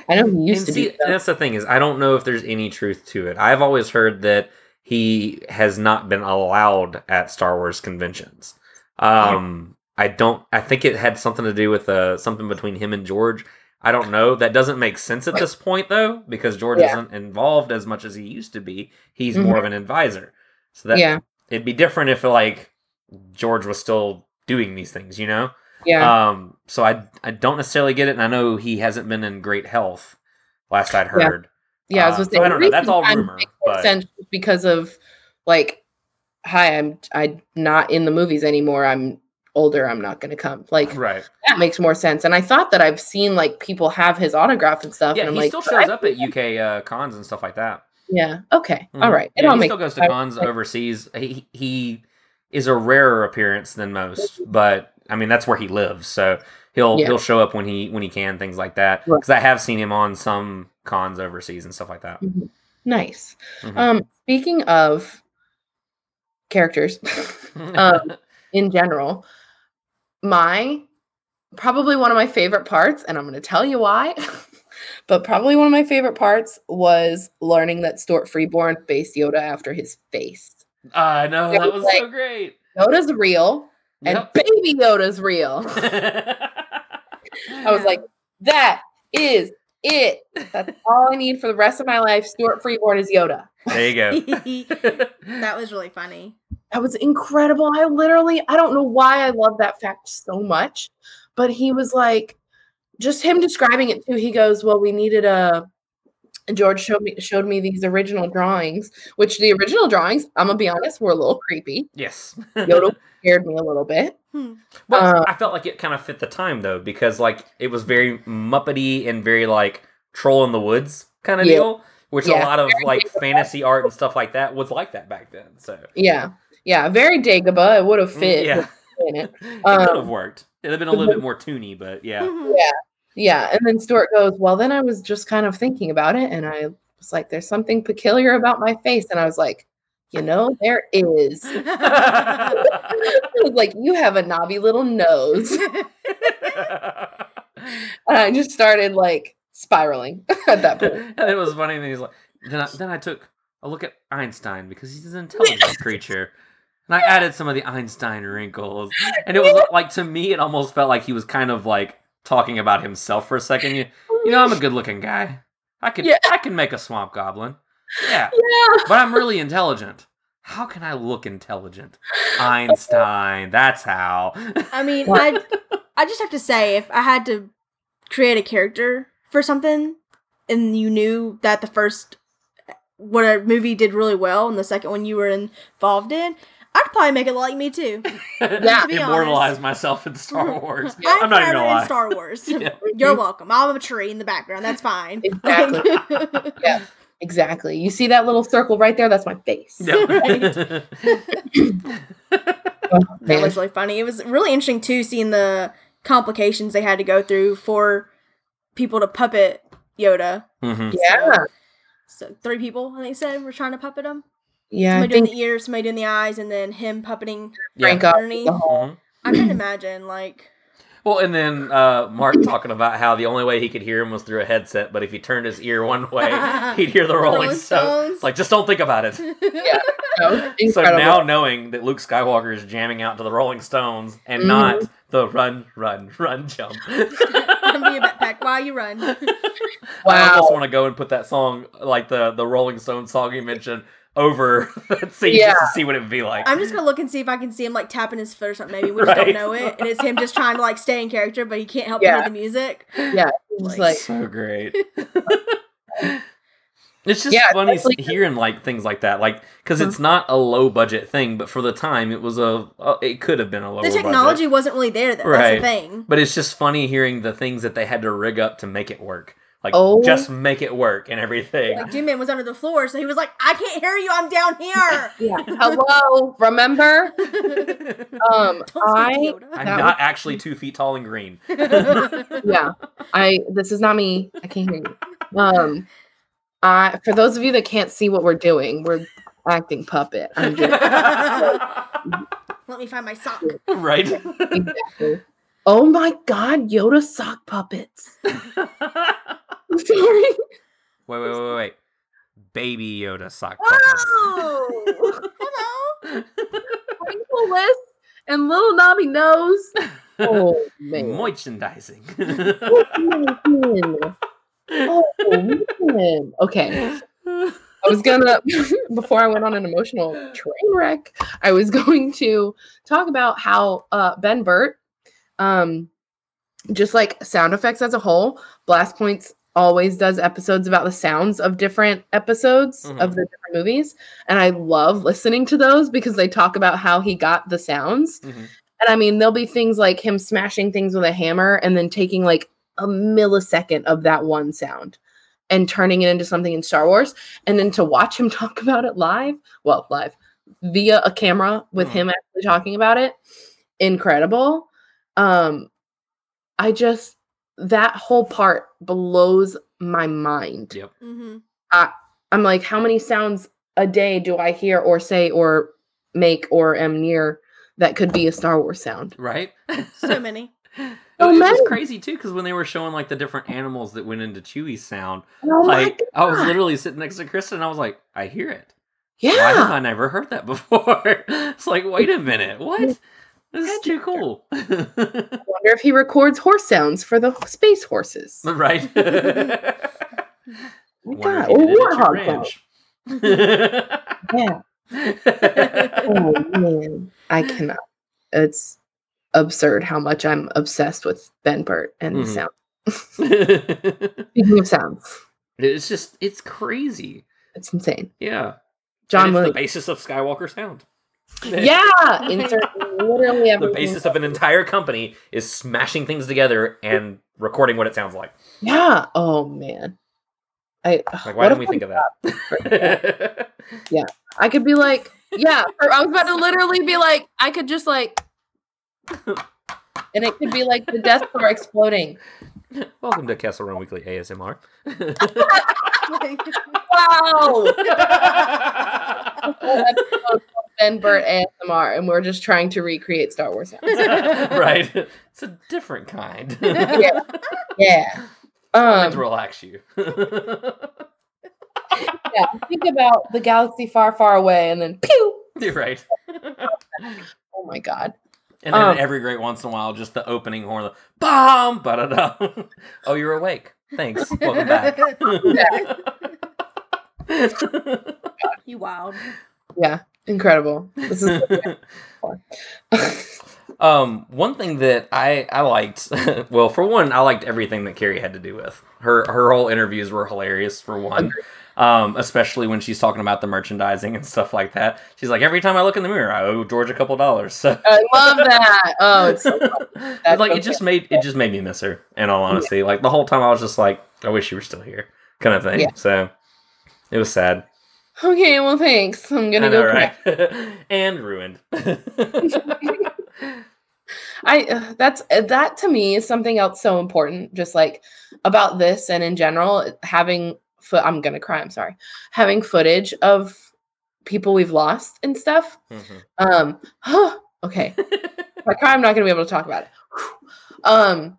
I know he used and to see. That's the thing is, I don't know if there's any truth to it. I've always heard that he has not been allowed at Star Wars conventions. Um, I don't. I think it had something to do with uh, something between him and George. I don't know. That doesn't make sense at this point though, because George Yeah. isn't involved as much as he used to be. He's more of an advisor. So that Yeah. it'd be different if like George was still doing these things, you know? Yeah. Um, so I I don't necessarily get it, and I know he hasn't been in great health. Last I'd Yeah. heard. Yeah, I was Uh, so I don't know. That's all rumor, but sense because of like, hi, I'm I'm not in the movies anymore. I'm older. I'm not gonna come. Like, right. that makes more sense. And I thought that I've seen like people have his autograph and stuff. Yeah, and I'm he like, still shows up at UK uh, cons and stuff like that. Yeah. Okay. All Mhm. right. It Yeah, all he still goes to cons overseas. He he is a rarer appearance than most, but I mean that's where he lives, so he'll Yeah. he'll show up when he when he can, things like that. Right. Because I have seen him on some cons overseas and stuff like that. Mhm. Nice. Mhm. Um, speaking of characters, um, in general, my probably one of my favorite parts, and I'm going to tell you why. but probably one of my favorite parts was learning that Stuart Freeborn based Yoda after his face. I know that was was so great. Yoda's real, Yep. and baby Yoda's real. I was like, that is it. That's all I need for the rest of my life. Stuart Freeborn is Yoda. There you go. that was really funny. That was incredible. I literally, I don't know why I love that fact so much, but he was like, just him describing it too. He goes, "Well, we needed a." and George showed me showed me these original drawings, which the original drawings, I'm gonna be honest, were a little creepy. Yes. Yoda scared me a little bit. But Uh, I felt like it kind of fit the time though, because like it was very muppety and very like troll in the woods kind of Yeah. deal, which Yeah. a lot of Very like Dagobah. fantasy art and stuff like that was like that back then. So Yeah, yeah, very Dagobah. It would have Mm, fit. yeah. with- in it. it Um, could have worked. It'd have been a little bit more toony, but yeah. Yeah. Yeah. And then Stuart goes, Well, then I was just kind of thinking about it and I was like, There's something peculiar about my face. And I was like, You know, there is. Like, You have a knobby little nose. and I just started like spiraling at that point. and it was funny. And he's like, then I, then I took a look at Einstein because he's an intelligent creature. And I added some of the Einstein wrinkles. And it was like, to me, it almost felt like he was kind of like talking about himself for a second. You, you know, I'm a good looking guy. I could, Yeah. I can make a swamp goblin. Yeah. Yeah. But I'm really intelligent. How can I look intelligent? Einstein. That's how. I mean, I I just have to say, if I had to create a character for something, and you knew that the first what a movie did really well, and the second one you were involved in, I'd probably make it like me too. Yeah. to Immortalize honest. myself in Star Wars. I'm, I'm not even gonna in lie. Star Wars. Yeah. You're welcome. I'm a tree in the background. That's fine. Exactly. yeah. Exactly. You see that little circle right there? That's my face. Yep. That was really funny. It was really interesting too, seeing the complications they had to go through for people to puppet Yoda. Mhm. Yeah. So three people, they think, said were trying to puppet him. Yeah, I somebody doing think the ears, somebody doing the eyes, and then him puppeting Frank up underneath. the whole. I can imagine like Well, and then uh, Mark talking about how the only way he could hear him was through a headset, but if he turned his ear one way, he'd hear the Rolling, Rolling Stones. Stones. Like, just don't think about it. yeah, no, So now knowing that Luke Skywalker is jamming out to the Rolling Stones and Mhm. not the run, run, run jump. I'm being a backpack while you run. Wow. I almost want to go and put that song, like the the Rolling Stones song you mentioned, over that scene Yeah. just to see what it would be like. I'm just gonna look and see if I can see him like tapping his foot or something. Maybe we just don't know it, and it's him just trying to like stay in character, but he can't help Yeah. but hear the music. yeah, it's like so great. It's just Yeah, funny especially- hearing like things like that, like because it's not a low budget thing, but for the time it was a, uh, it could have been a low. The budget. technology wasn't really there. Though. That's right? the thing. But it's just funny hearing the things that they had to rig up to make it work, like Oh. just make it work and everything. Like Jim Man was under the floor, so he was like, "I can't hear you. I'm down here." yeah. Hello, remember? Um, I, I'm that not actually two feet tall and green. yeah i this is not me i can't hear you um i for those of you that can't see what we're doing we're acting puppet i'm just Let me find my sock. right? exactly oh my god yoda sock puppets I'm sorry Wait, wait, wait, wait. Baby Yoda sock puppets. Oh, hello. Twinkle and little knobby nose oh man Merchandising. man. Oh, man. Okay. I was gonna before I went on an emotional train wreck, I was going to talk about how uh Ben Burtt, um just like sound effects as a whole, Blast Points always does episodes about the sounds of different episodes Mhm. of the different movies. And I love listening to those because they talk about how he got the sounds. Mhm. And I mean, there'll be things like him smashing things with a hammer and then taking like a millisecond of that one sound and turning it into something in Star Wars. And then to watch him talk about it live, well, live via a camera with Mm. him actually talking about it, incredible. Um, I just, that whole part blows my mind. Yep. hmm I, I'm like, how many sounds a day do I hear or say or make or am near that could be a Star Wars sound? Right? So many. Oh, it was crazy too because when they were showing like the different animals that went into Chewie's sound, Oh my like I was literally sitting next to Kristen and I was like, I hear it. Yeah, Why have Yeah. I never heard that before? it's like, wait a minute, what? This is too cool. I wonder if he records horse sounds for the space horses. right? Oh my Wonder God. Or did it at your warthog. Yeah. Oh man. I cannot. It's absurd how much I'm obsessed with Ben Burtt and Mhm. sound. Speaking of sounds, it's just it's crazy. it's insane. Yeah. John it's the basis of Skywalker sound. Yeah, insert literally the basis of an entire company is smashing things together and recording what it sounds like. Yeah. Oh man. I Like, why didn't we think of that? Yeah. I could be like, yeah. Or I was about to literally be like, I could just like, and it could be like the Death Star exploding. Welcome to Kessel Run Weekly ASMR. Wow. Whole episode called ben Burtt ASMR, and we're just trying to recreate Star Wars sounds. right? It's a different kind. yeah. Yeah. Um, to relax you. yeah. Think about the galaxy far, far away, and then pew. You're right. Oh my god. And then Um, every great once in a while, just the opening horn, the bomb, ba da da. Oh, you're awake. Thanks. Welcome back. you wild. Yeah. Incredible. This is um, one thing that I I liked, well, for one, I liked everything that Carrie had to do with her. Her whole interviews were hilarious. For one, um, especially when she's talking about the merchandising and stuff like that. She's like, every time I look in the mirror, I owe George a couple dollars. So I love that. Oh, it's so like so it just made it just made me miss her. In all honesty, like the whole time I was just like, I wish you were still here, kind of thing. Yeah. So it was sad. Okay, well, thanks. I'm gonna I go right? and ruined. I uh, that's uh, that to me is something else so important. Just like about this and in general, having foot. I'm gonna cry. I'm sorry. Having footage of people we've lost and stuff. Mm-hmm. Um, okay. if I cry, I'm not gonna be able to talk about it. um,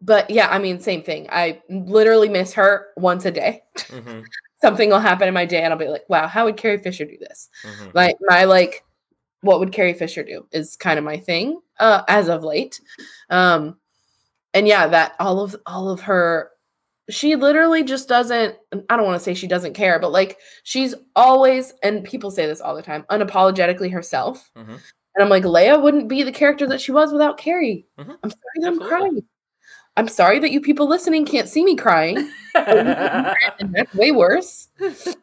but yeah, I mean, same thing. I literally miss her once a day. Mhm. Something will happen in my day, and I'll be like, "Wow, how would Carrie Fisher do this?" Mhm. Like my like, what would Carrie Fisher do is kind of my thing uh, as of late. Um, and yeah, that all of all of her, she literally just doesn't. I don't want to say she doesn't care, but like she's always, and people say this all the time, unapologetically herself. Mhm. And I'm like, Leia wouldn't be the character that she was without Carrie. Mhm. I'm sorry that I'm crying. I'm sorry that you people listening can't see me crying. that's way worse.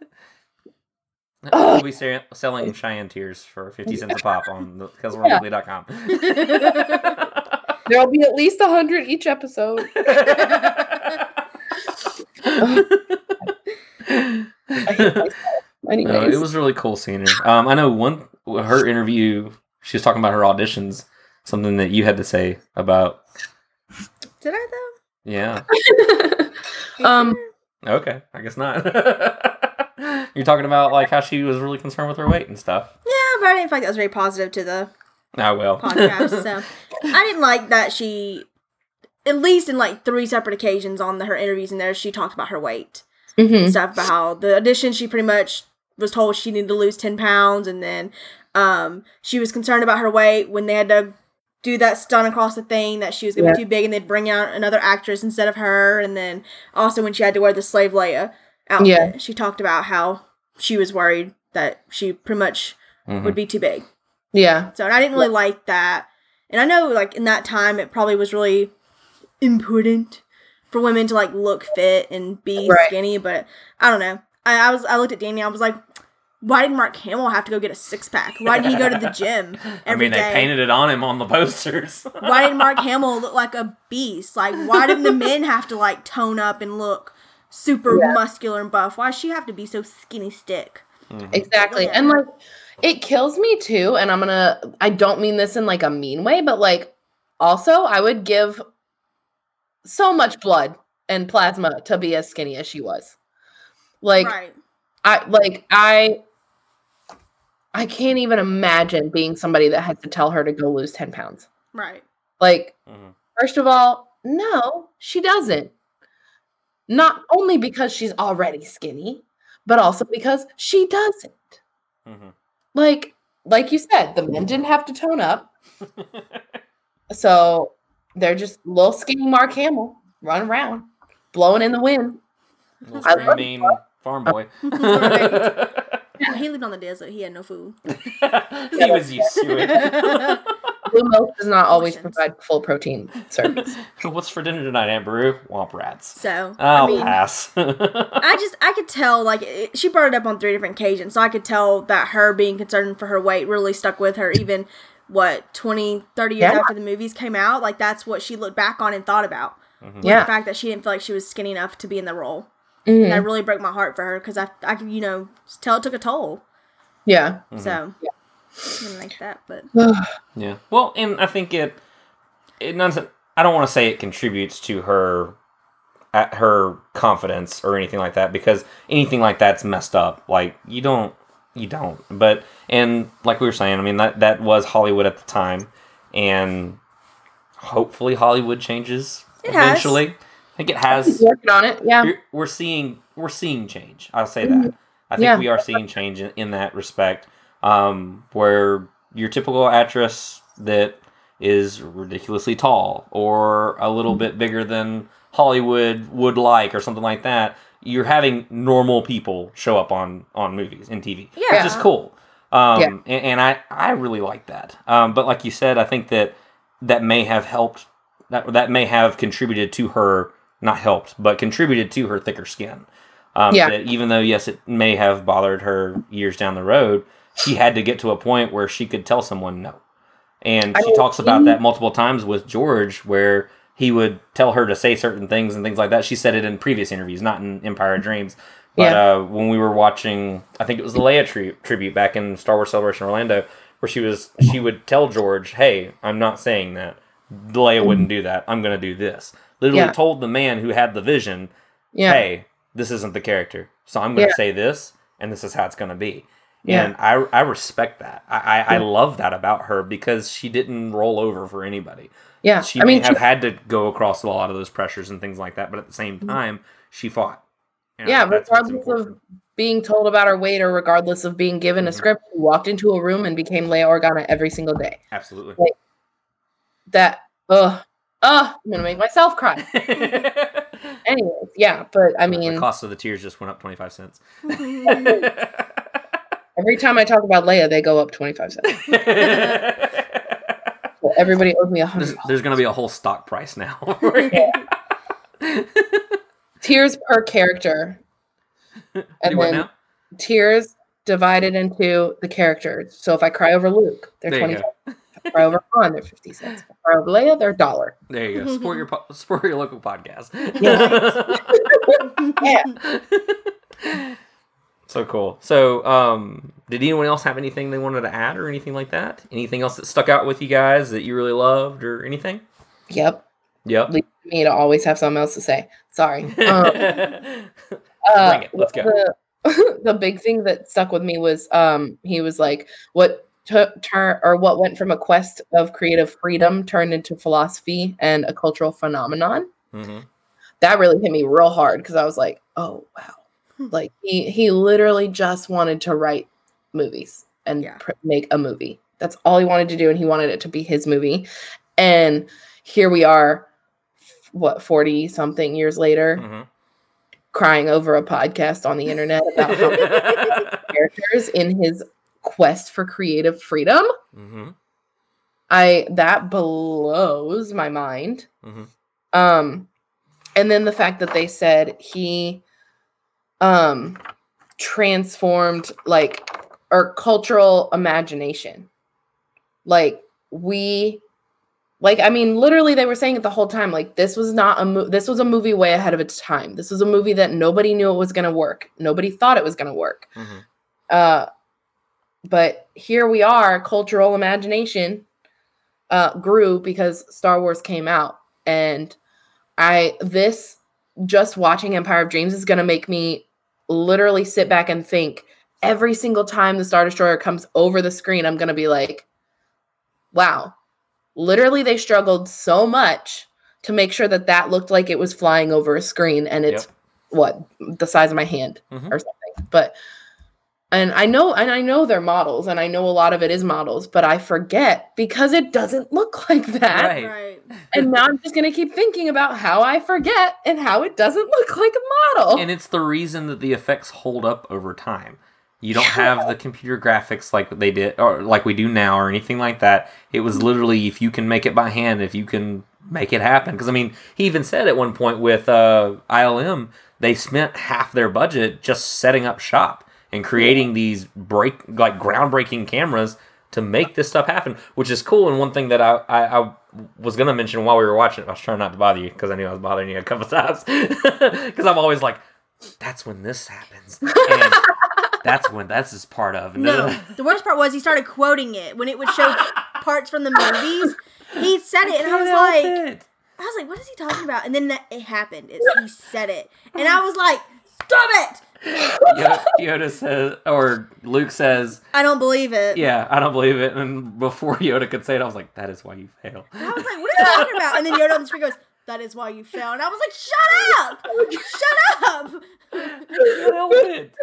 We'll be ser- selling Cheyenne tears for 50 cents a pop on the cousinworldly.com. There'll be at least a hundred each episode. No, it was really cool seeing her. Um, I know one her interview. She was talking about her auditions. Something that you had to say about. Did I though? Yeah. um. Okay. I guess not. You're talking about like how she was really concerned with her weight and stuff. Yeah, but I didn't feel like that was very positive to the I will podcast. so I didn't like that she, at least in like three separate occasions on the, her interviews in there, she talked about her weight Mhm. and stuff about how the audition she pretty much was told she needed to lose ten pounds, and then um she was concerned about her weight when they had to do that stunt across the thing that she was gonna be too big, and they'd bring out another actress instead of her, and then also when she had to wear the slave Leia outfit, Yeah. she talked about how she was worried that she pretty much Mhm. would be too big. yeah, So and I didn't really like that. And I know like in that time it probably was really important for women to like look fit and be Right. skinny, but I don't know. I, I was I looked at Danny, I was like, why didn't Mark Hamill have to go get a six pack? Why did he go to the gym I every mean, they day? painted it on him on the posters. why didn't Mark Hamill look like a beast? Like why didn't the men have to like tone up and look super Yeah. muscular and buff? Why does she have to be so skinny stick? Mm-hmm. exactly. And like, it kills me too. And I'm gonna. I don't mean this in like a mean way, but like, also, I would give so much blood and plasma to be as skinny as she was. Like, right. I like I I can't even imagine being somebody that has to tell her to go lose 10 pounds. Right. Like, Mhm. first of all, no, she doesn't. Not only because she's already skinny, but also because she doesn't. Mhm. Like, like you said, the men didn't have to tone up. so they're just little skinny Mark Hamill running around, blowing in the wind. Little I screen farm boy. Yeah, he lived on the desert. He had no food. he was used to it. Blue milk does not always provide full protein servings. What's for dinner tonight, Aunt Beru? Womp rats. So I'll I mean, pass. I just I could tell like it, she brought it up on three different occasions, so I could tell that her being concerned for her weight really stuck with her. Even what 20, 30 years Yeah. after the movies came out, like that's what she looked back on and thought about. was Yeah. the fact that she didn't feel like she was skinny enough to be in the role. And Mhm. that really broke my heart for her because I I could you know just tell it took a toll. Yeah. So I didn't like that, but Yeah. Well, and I think it it doesn't. I don't want to say it contributes to her at her confidence or anything like that because anything like that's messed up. Like you don't you don't. But and like we were saying, I mean that that was Hollywood at the time, and hopefully Hollywood changes It has. eventually. I think it has. Working on it, yeah. We're, seeing we're seeing change. I'll say that. I think Yeah. we are seeing change in, in that respect. Um, where your typical actress that is ridiculously tall or a little bit bigger than Hollywood would like or something like that, you're having normal people show up on on movies and TV. Yeah. Which is cool. Um, Yeah. and, and I I really like that. Um, but like you said, I think that that may have helped that that may have contributed to her not helped but contributed to her thicker skin um, Yeah. that even though yes it may have bothered her years down the road she had to get to a point where she could tell someone no and I she mean, talks about that multiple times with george where he would tell her to say certain things and things like that. She said it in previous interviews not in empire of dreams. But Yeah. uh, when we were watching i think it was the leia tri- tribute back in star wars celebration orlando where she was she would tell george hey i'm not saying that. Leia wouldn't do that. I'm going to do this. Literally Yeah. told the man who had the vision Yeah. hey this isn't the character. So i'm going to say this and this is how it's going to be Yeah. And I, I respect that. I, I, I love that about her because she didn't roll over for anybody. Yeah, She I may mean, have she- had to go across a lot of those pressures and things like that, but at the same mm-hmm. time, she fought. And yeah, regardless of being told about her weight or regardless of being given a mm-hmm. script, she walked into a room and became Leia Organa every single day. Absolutely. Like that. Ugh. Ugh. I'm gonna make myself cry. Anyways, yeah, but I mean. the cost of the tears just went up 25 cents. every time I talk about Leia, they go up twenty five cents. So everybody owes me a hundred. There's, there's going to be a whole stock price now. Tears per character, and then now? tears divided into the characters. So if I cry over Luke, they're There twenty five. If I cry over Han, they're fifty cents. If I cry over Leia, they're a dollar. There you go. Support your po- support your local podcast. yeah. So cool. So, um, did anyone else have anything they wanted to add or anything like that? Anything else that stuck out with you guys that you really loved or anything? Yep. Yep. Leave me to always have something else to say. Sorry. Um, uh, it. Let's go. The, the big thing that stuck with me was um, he was like, "What took turn or what went from a quest of creative freedom turned into philosophy and a cultural phenomenon." Mm-hmm. That really hit me real hard because I was like, "Oh wow!" Like he he literally just wanted to write movies and pr- make a movie. That's all he wanted to do, and he wanted it to be his movie. And here we are, f- what forty something years later, Mm-hmm. crying over a podcast on the internet about how characters in his quest for creative freedom. Mm-hmm. I that blows my mind. Mm-hmm. Um, and then the fact that they said he um transformed like our cultural imagination. Like we like I mean literally they were saying it the whole time like this was not a mo- this was a movie way ahead of its time. This was a movie that nobody knew it was going to work. Nobody thought it was going to work. Uh but here we are cultural imagination uh grew because Star Wars came out and I this just watching Empire of Dreams is going to make me literally sit back and think every single time the Star Destroyer comes over the screen I'm going to be like wow. Literally they struggled so much to make sure that that looked like it was flying over a screen and it's what the size of my hand Mhm. or something. But and i know and i know they're models and i know a lot of it is models but i forget because it doesn't look like that Right. and now i'm just going to keep thinking about how i forget and how it doesn't look like a model And it's the reason that the effects hold up over time. You don't have the computer graphics like they did or like we do now or anything like that. It was literally if you can make it by hand, if you can make it happen. Because I mean, he even said at one point with uh, ILM, they spent half their budget just setting up shop and creating these break like groundbreaking cameras to make this stuff happen, which is cool. And one thing that I I, I was gonna mention while we were watching it, I was trying not to bother you because I knew I was bothering you a couple times because I'm always like, that's when this happens. And that's when that's just part of. No, the worst part was he started quoting it when it would show parts from the movies. He said it, and I, was like, it. I was like, what is he talking about? And then that, it happened. He said it, and I was like, stop it! Yoda, Yoda says, or Luke says, I don't believe it. "Yeah, I don't believe it." And before Yoda could say it, I was like, "That is why you fail." And I was like, what are you talking about? And then Yoda on the screen goes, that is why you fail. And I was like, shut up! Shut up! can't help it.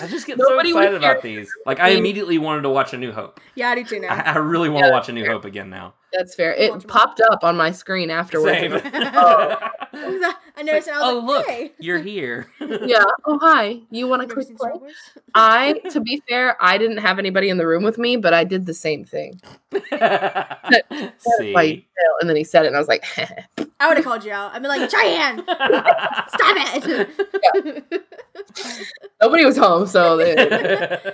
I just get Nobody so excited about these. Like, I immediately wanted to watch A New Hope. Yeah, I do too now. I, I really want to watch A New Hope again now. that's fair it popped up on my screen afterwards Same. Oh. I noticed, and I was oh like, look, hey. you're here. yeah. Oh hi. You want to quick play? I, to be fair, I didn't have anybody in the room with me, but I did the same thing. That is why you See. And then he said it, and I was like, I would have called you out. I'd be like, Cheyenne, stop it! Nobody was home, so they,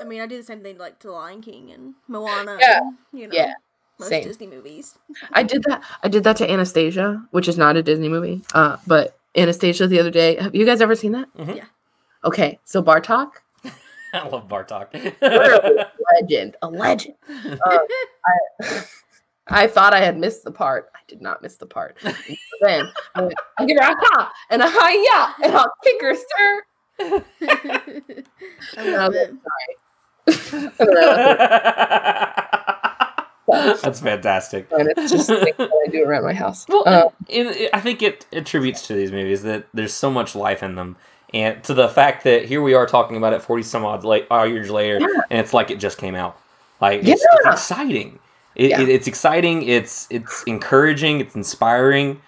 I mean, I do the same thing like to Lion King and Moana. Yeah. and, you know, yeah, most same. Disney movies. I did that. I did that to Anastasia, which is not a Disney movie. Uh, but Anastasia the other day. Have you guys ever seen that? Mhm. Yeah. Okay, so Bartok, I love Bartok. literally a legend, a legend. Uh, I, I thought I had missed the part. I did not miss the part. And then I went, I'll give her a ha and a hi yeah, and I'll kick her, sir. I love it. That's fantastic. And it's just things that I do around my house. Well, Uh, it, it- I think it attributes to these movies that there's so much life in them, and to the fact that here we are talking about it forty some odd late, years later, and it's like it just came out. Like it's, it's exciting. It, Yeah. it- it's exciting. It's it's encouraging. It's inspiring.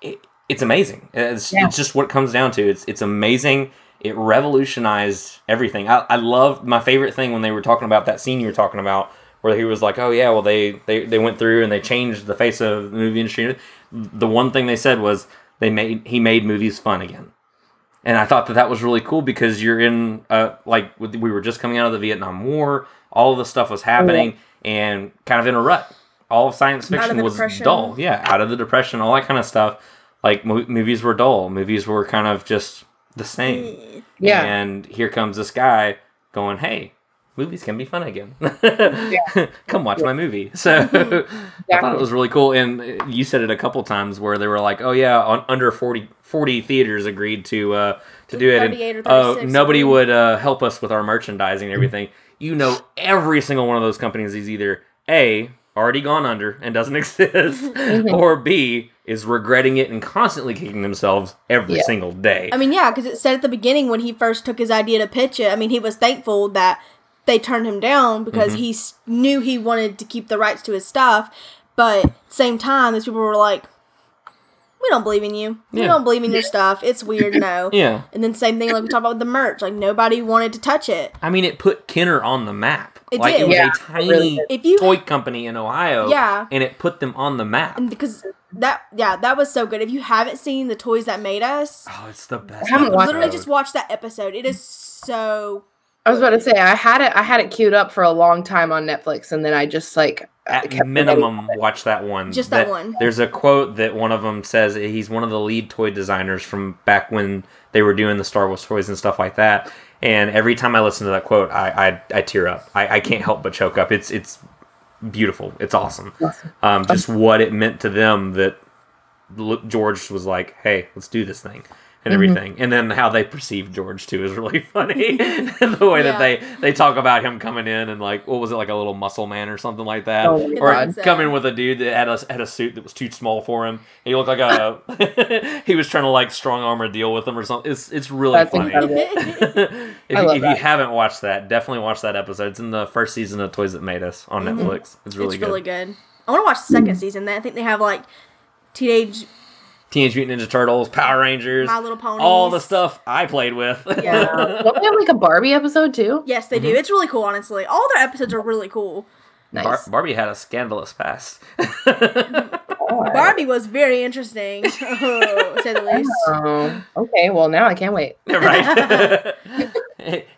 It, it's amazing. It's, Yeah. it's just what it comes down to. It's it's amazing. It revolutionized everything. I, I love my favorite thing when they were talking about that scene you were talking about, where he was like, "Oh yeah, well they they, they went through and they changed the face of the movie industry." The one thing they said was they made he made movies fun again, and I thought that that was really cool because you're in uh like we were just coming out of the Vietnam War, all of the stuff was happening, and kind of in a rut. All of science fiction was depression. dull. Yeah, out of the depression, all that kind of stuff. Like mo- movies were dull. Movies were kind of just the same. Yeah. And here comes this guy going, "Hey, movies can be fun again. Come watch my movie." So I thought it was really cool. And uh, you said it a couple times where they were like, "Oh yeah, on, under 40, 40 theaters agreed to uh, to do it, and oh nobody would uh, help us with our merchandising and everything." You know, every single one of those companies is either a already gone under and doesn't exist, or b is regretting it and constantly kicking themselves every Yeah. single day. I mean, yeah, because it said at the beginning when he first took his idea to pitch it. I mean, he was thankful that they turned him down because Mhm. he knew he wanted to keep the rights to his stuff. But same time, those people were like, "We don't believe in you. We Yeah. don't believe in your stuff. It's weird, no." Yeah. And then same thing like we talked about with the merch. Like nobody wanted to touch it. I mean, it put Kenner on the map. It like did. it was Yeah, a tiny really you- toy company in Ohio. Yeah. And it put them on the map. And because that, yeah, that was so good. If you haven't seen the toys that made us, Oh, it's the best. haven't watched literally just watched that episode. It is so. I was about to say I had it. I had it queued up for a long time on Netflix, and then I just like uh, At minimum, watch that one. Just that one. There's a quote that one of them says he's one of the lead toy designers from back when they were doing the Star Wars toys and stuff like that. And every time I listen to that quote, I I, I tear up. I, I can't help but choke up. It's it's beautiful. It's awesome. Um, just what it meant to them that George was like, "Hey, let's do this thing." And Mhm. everything, and then how they perceive George too is really funny. the way that they they talk about him coming in and like what was it like a little muscle man or something like that, Oh my or God. come in with a dude that had a had a suit that was too small for him. He looked like a he was trying to like strong arm a deal with him or something. It's it's really That's funny. if I you, love if that. you haven't watched that, definitely watch that episode. It's in the first season of Toys That Made Us on Mhm. Netflix. It's really it's good. really good. I want to watch the second season. I think they have like teenage. Teenage Mutant Ninja Turtles, Power Rangers, My Little Ponies. all the stuff I played with. Yeah. Don't they have like a Barbie episode too? Yes, they Mm-hmm. do. It's really cool, honestly. All their episodes are really cool. Bar- Barbie had a scandalous past. Barbie was very interesting, to say the least. Oh, okay. Well, now I can't wait. right?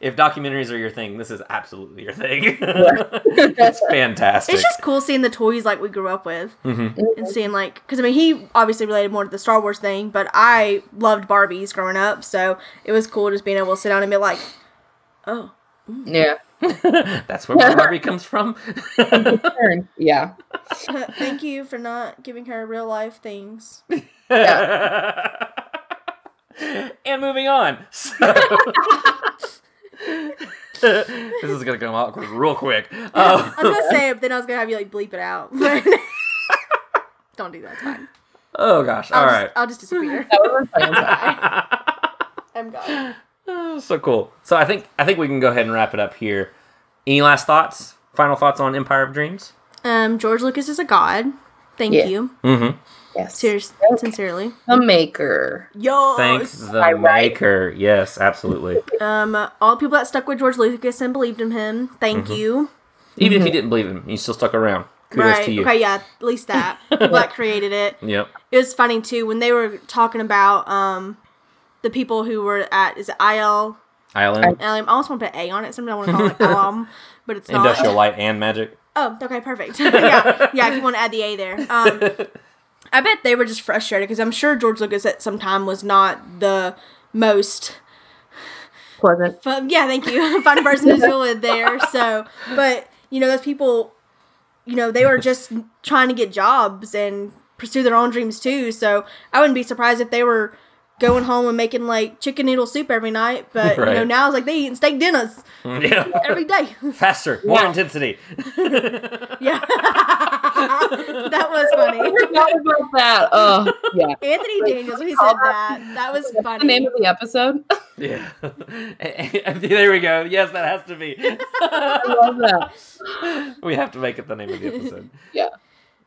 if documentaries are your thing, this is absolutely your thing. it's fantastic. It's just cool seeing the toys like we grew up with, Mhm. and seeing like because I mean he obviously related more to the Star Wars thing, but I loved Barbies growing up, so it was cool just being able to sit down and be like, oh, Yeah. That's where my Barbie comes from. yeah. thank you for not giving her real life things. and moving on. So- this is gonna come awkward real quick. I Uh, was gonna say but then I was gonna have you like bleep it out. Don't do that. It's fine. oh gosh! I'll All just, right. I'll just disappear. I'm gone. Oh, so cool. So I think I think we can go ahead and wrap it up here. Any last thoughts? Final thoughts on Empire of Dreams? Um, George Lucas is a god. Thank Yeah. you. Mm-hmm. Yes. Serious, sincerely. The maker. Yo. Thank the maker. Yes, absolutely. Um, all the people that stuck with George Lucas and believed in him. Thank Mhm. you. Even if you didn't believe him, you still stuck around. Kudos right. to you. Okay. Yeah. At least that. People that created it. Yep. It was funny too when they were talking about um the people who were at is it IL. Island, I almost want to put A on it. Sometimes I want to call it ILM, but it's not. Industrial Light, and Magic. Oh, okay, perfect. yeah, yeah. If you want to add the A there, um, I bet they were just frustrated because I'm sure George Lucas at some time was not the most pleasant. fun. Yeah, thank you. Fun person to deal with there. So, but you know, those people, you know, they were just trying to get jobs and pursue their own dreams too. So I wouldn't be surprised if they were going home and making like chicken noodle soup every night. But you know now it's like they eating steak dinners mm-hmm. Yeah. every day. Faster, more Yeah. intensity. yeah, that was funny. I forgot about that. Oh, yeah. Anthony Daniels, when he said that, that was funny. The funny. name of the episode. Yeah. there we go. Yes, that has to be. I love that. we have to make it the name of the episode. Yeah.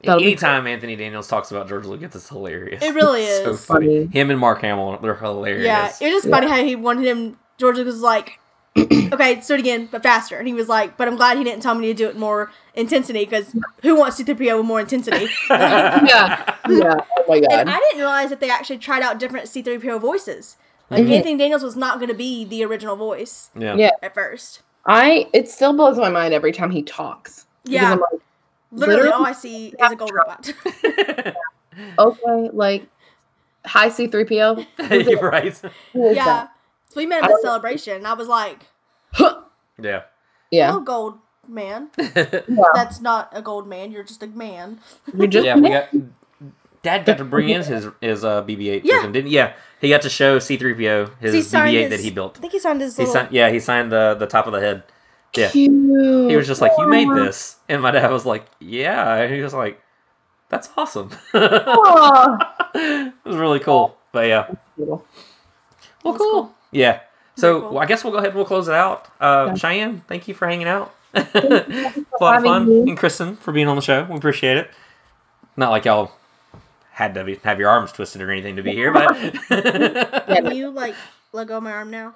That'll be Anytime Anthony Daniels talks about George Lucas, it's hilarious. It really It's So funny. Him and Mark Hamill, they're hilarious. Yeah, it was just funny how he wanted him. George Lucas was like, "Okay, let's do it again, but faster." And he was like, "But I'm glad he didn't tell me to do it more intensity because who wants C-3PO with more intensity?" yeah. Yeah. Oh my god. And I didn't realize that they actually tried out different C-3PO voices. Like Mhm. Anthony Daniels was not going to be the original voice. Yeah. Yeah. At first, I it still blows my mind every time he talks. Because Yeah. I'm like, literally, all I see is a gold robot. okay, like hi C three PO. Right. yeah. So we met I at don't- celebration, and I was like, huh. Yeah. Yeah. "Oh, gold man. That's not a gold man. You're just a man." You just yeah, we got Dad got to bring in his his uh, BB-8 Yeah. with him, didn't? Yeah, he got to show C-3PO his BB-8 his- that he built. I think he signed his He little. signed, yeah, he signed the the top of the head. Yeah, Cute. he was just like, "You made this," and my dad was like, "Yeah," and he was like, "That's awesome." it was really cool, but yeah. Well, cool. Yeah. So well, I guess we'll go ahead and we'll close it out. Uh, Cheyenne, thank you for hanging out. it's a lot of fun. me. And Kristen for being on the show. We appreciate it. Not like y'all had to be, have your arms twisted or anything to be here, but Can you like let go of my arm now?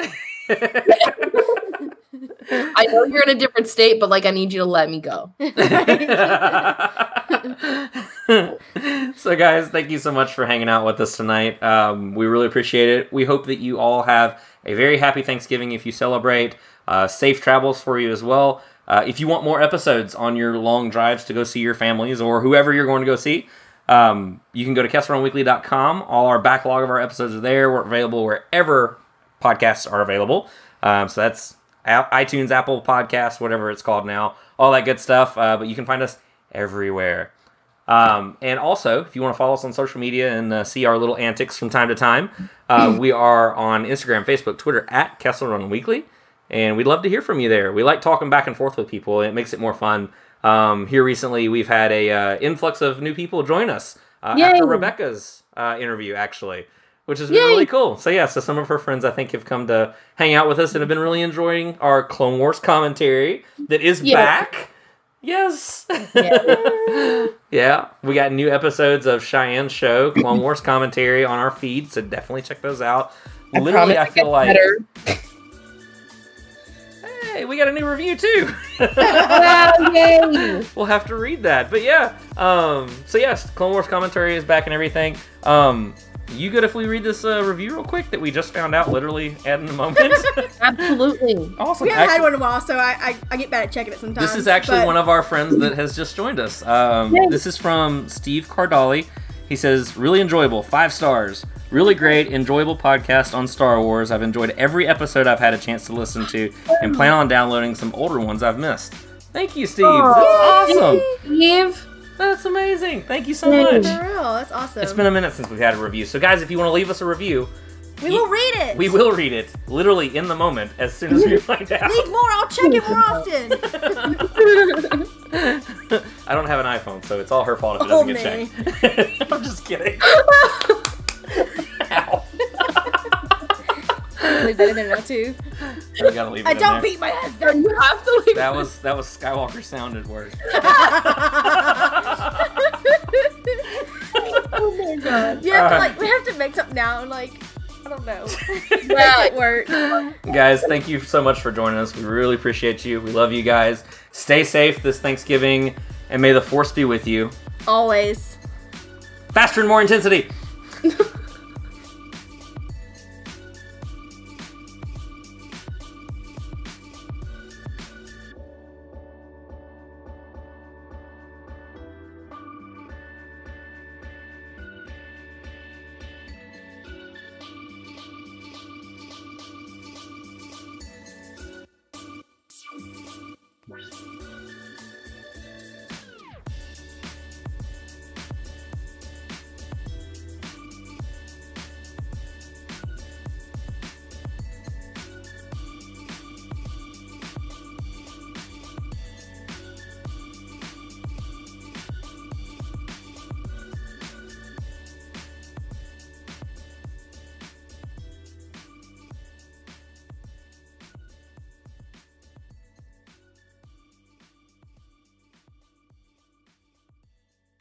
I know you're in a different state, but like I need you to let me go. so guys thank you so much for hanging out with us tonight. Um, we really appreciate it. We hope that you all have a very happy thanksgiving if you celebrate uh, safe travels for you as well. Uh, if you want more episodes on your long drives to go see your families or whoever you're going to go see um, you can go to kesselrunweekly.com all our backlog of our episodes are there. We're available wherever podcasts are available. Um, so that's itunes apple podcasts whatever it's called now all that good stuff uh, but you can find us everywhere um, and also, if you want to follow us on social media and uh, see our little antics from time to time, uh, we are on Instagram, Facebook, Twitter at Kessel Run Weekly, and we'd love to hear from you there. We like talking back and forth with people, it makes it more fun. Um, here recently, we've had a uh, influx of new people join us uh, after Rebecca's uh, interview, actually, which has been Yay. really cool. So yeah, so some of her friends I think have come to hang out with us and have been really enjoying our Clone Wars commentary that is Yeah. back. Yes. yeah, we got new episodes of Cheyenne's show, Clone Wars commentary on our feed, so definitely check those out. I Literally, I feel like better. hey, we got a new review too. Yay. we'll have to read that, but yeah. Um, so yes, Clone Wars commentary is back and everything. Um, you good if we read this uh, review real quick that we just found out literally at in the moment? Absolutely. awesome. We haven't had one in a while, so I, I, I get bad at checking it sometimes. This is actually but- one of our friends that has just joined us. Um, Yay. this is from Steve Cardali. He says, really enjoyable, five stars. Really great, enjoyable podcast on Star Wars. I've enjoyed every episode I've had a chance to listen to and plan on downloading some older ones I've missed. Thank you, Steve. Aw. That's awesome. Steve. That's amazing. Thank you so For much. real, that's awesome. It's been a minute since we've had a review. So, guys, if you want to leave us a review, we will read it. we will read it literally in the moment as soon as we find out. Leave more. I'll check it more often. I don't have an iPhone, so it's all her fault if it Oh, doesn't get oh, checked. I'm just kidding. Leave that in there now too. You gotta leave it I in don't there. beat my husband. You have to leave. That was that was Skywalker sounded words. oh my god. Yeah, Alright. like we have to make something now. Like I don't know. Yeah. Make it work. guys, thank you so much for joining us. We really appreciate you. We love you guys. Stay safe this Thanksgiving, and may the force be with you. Always. Faster and more intensity.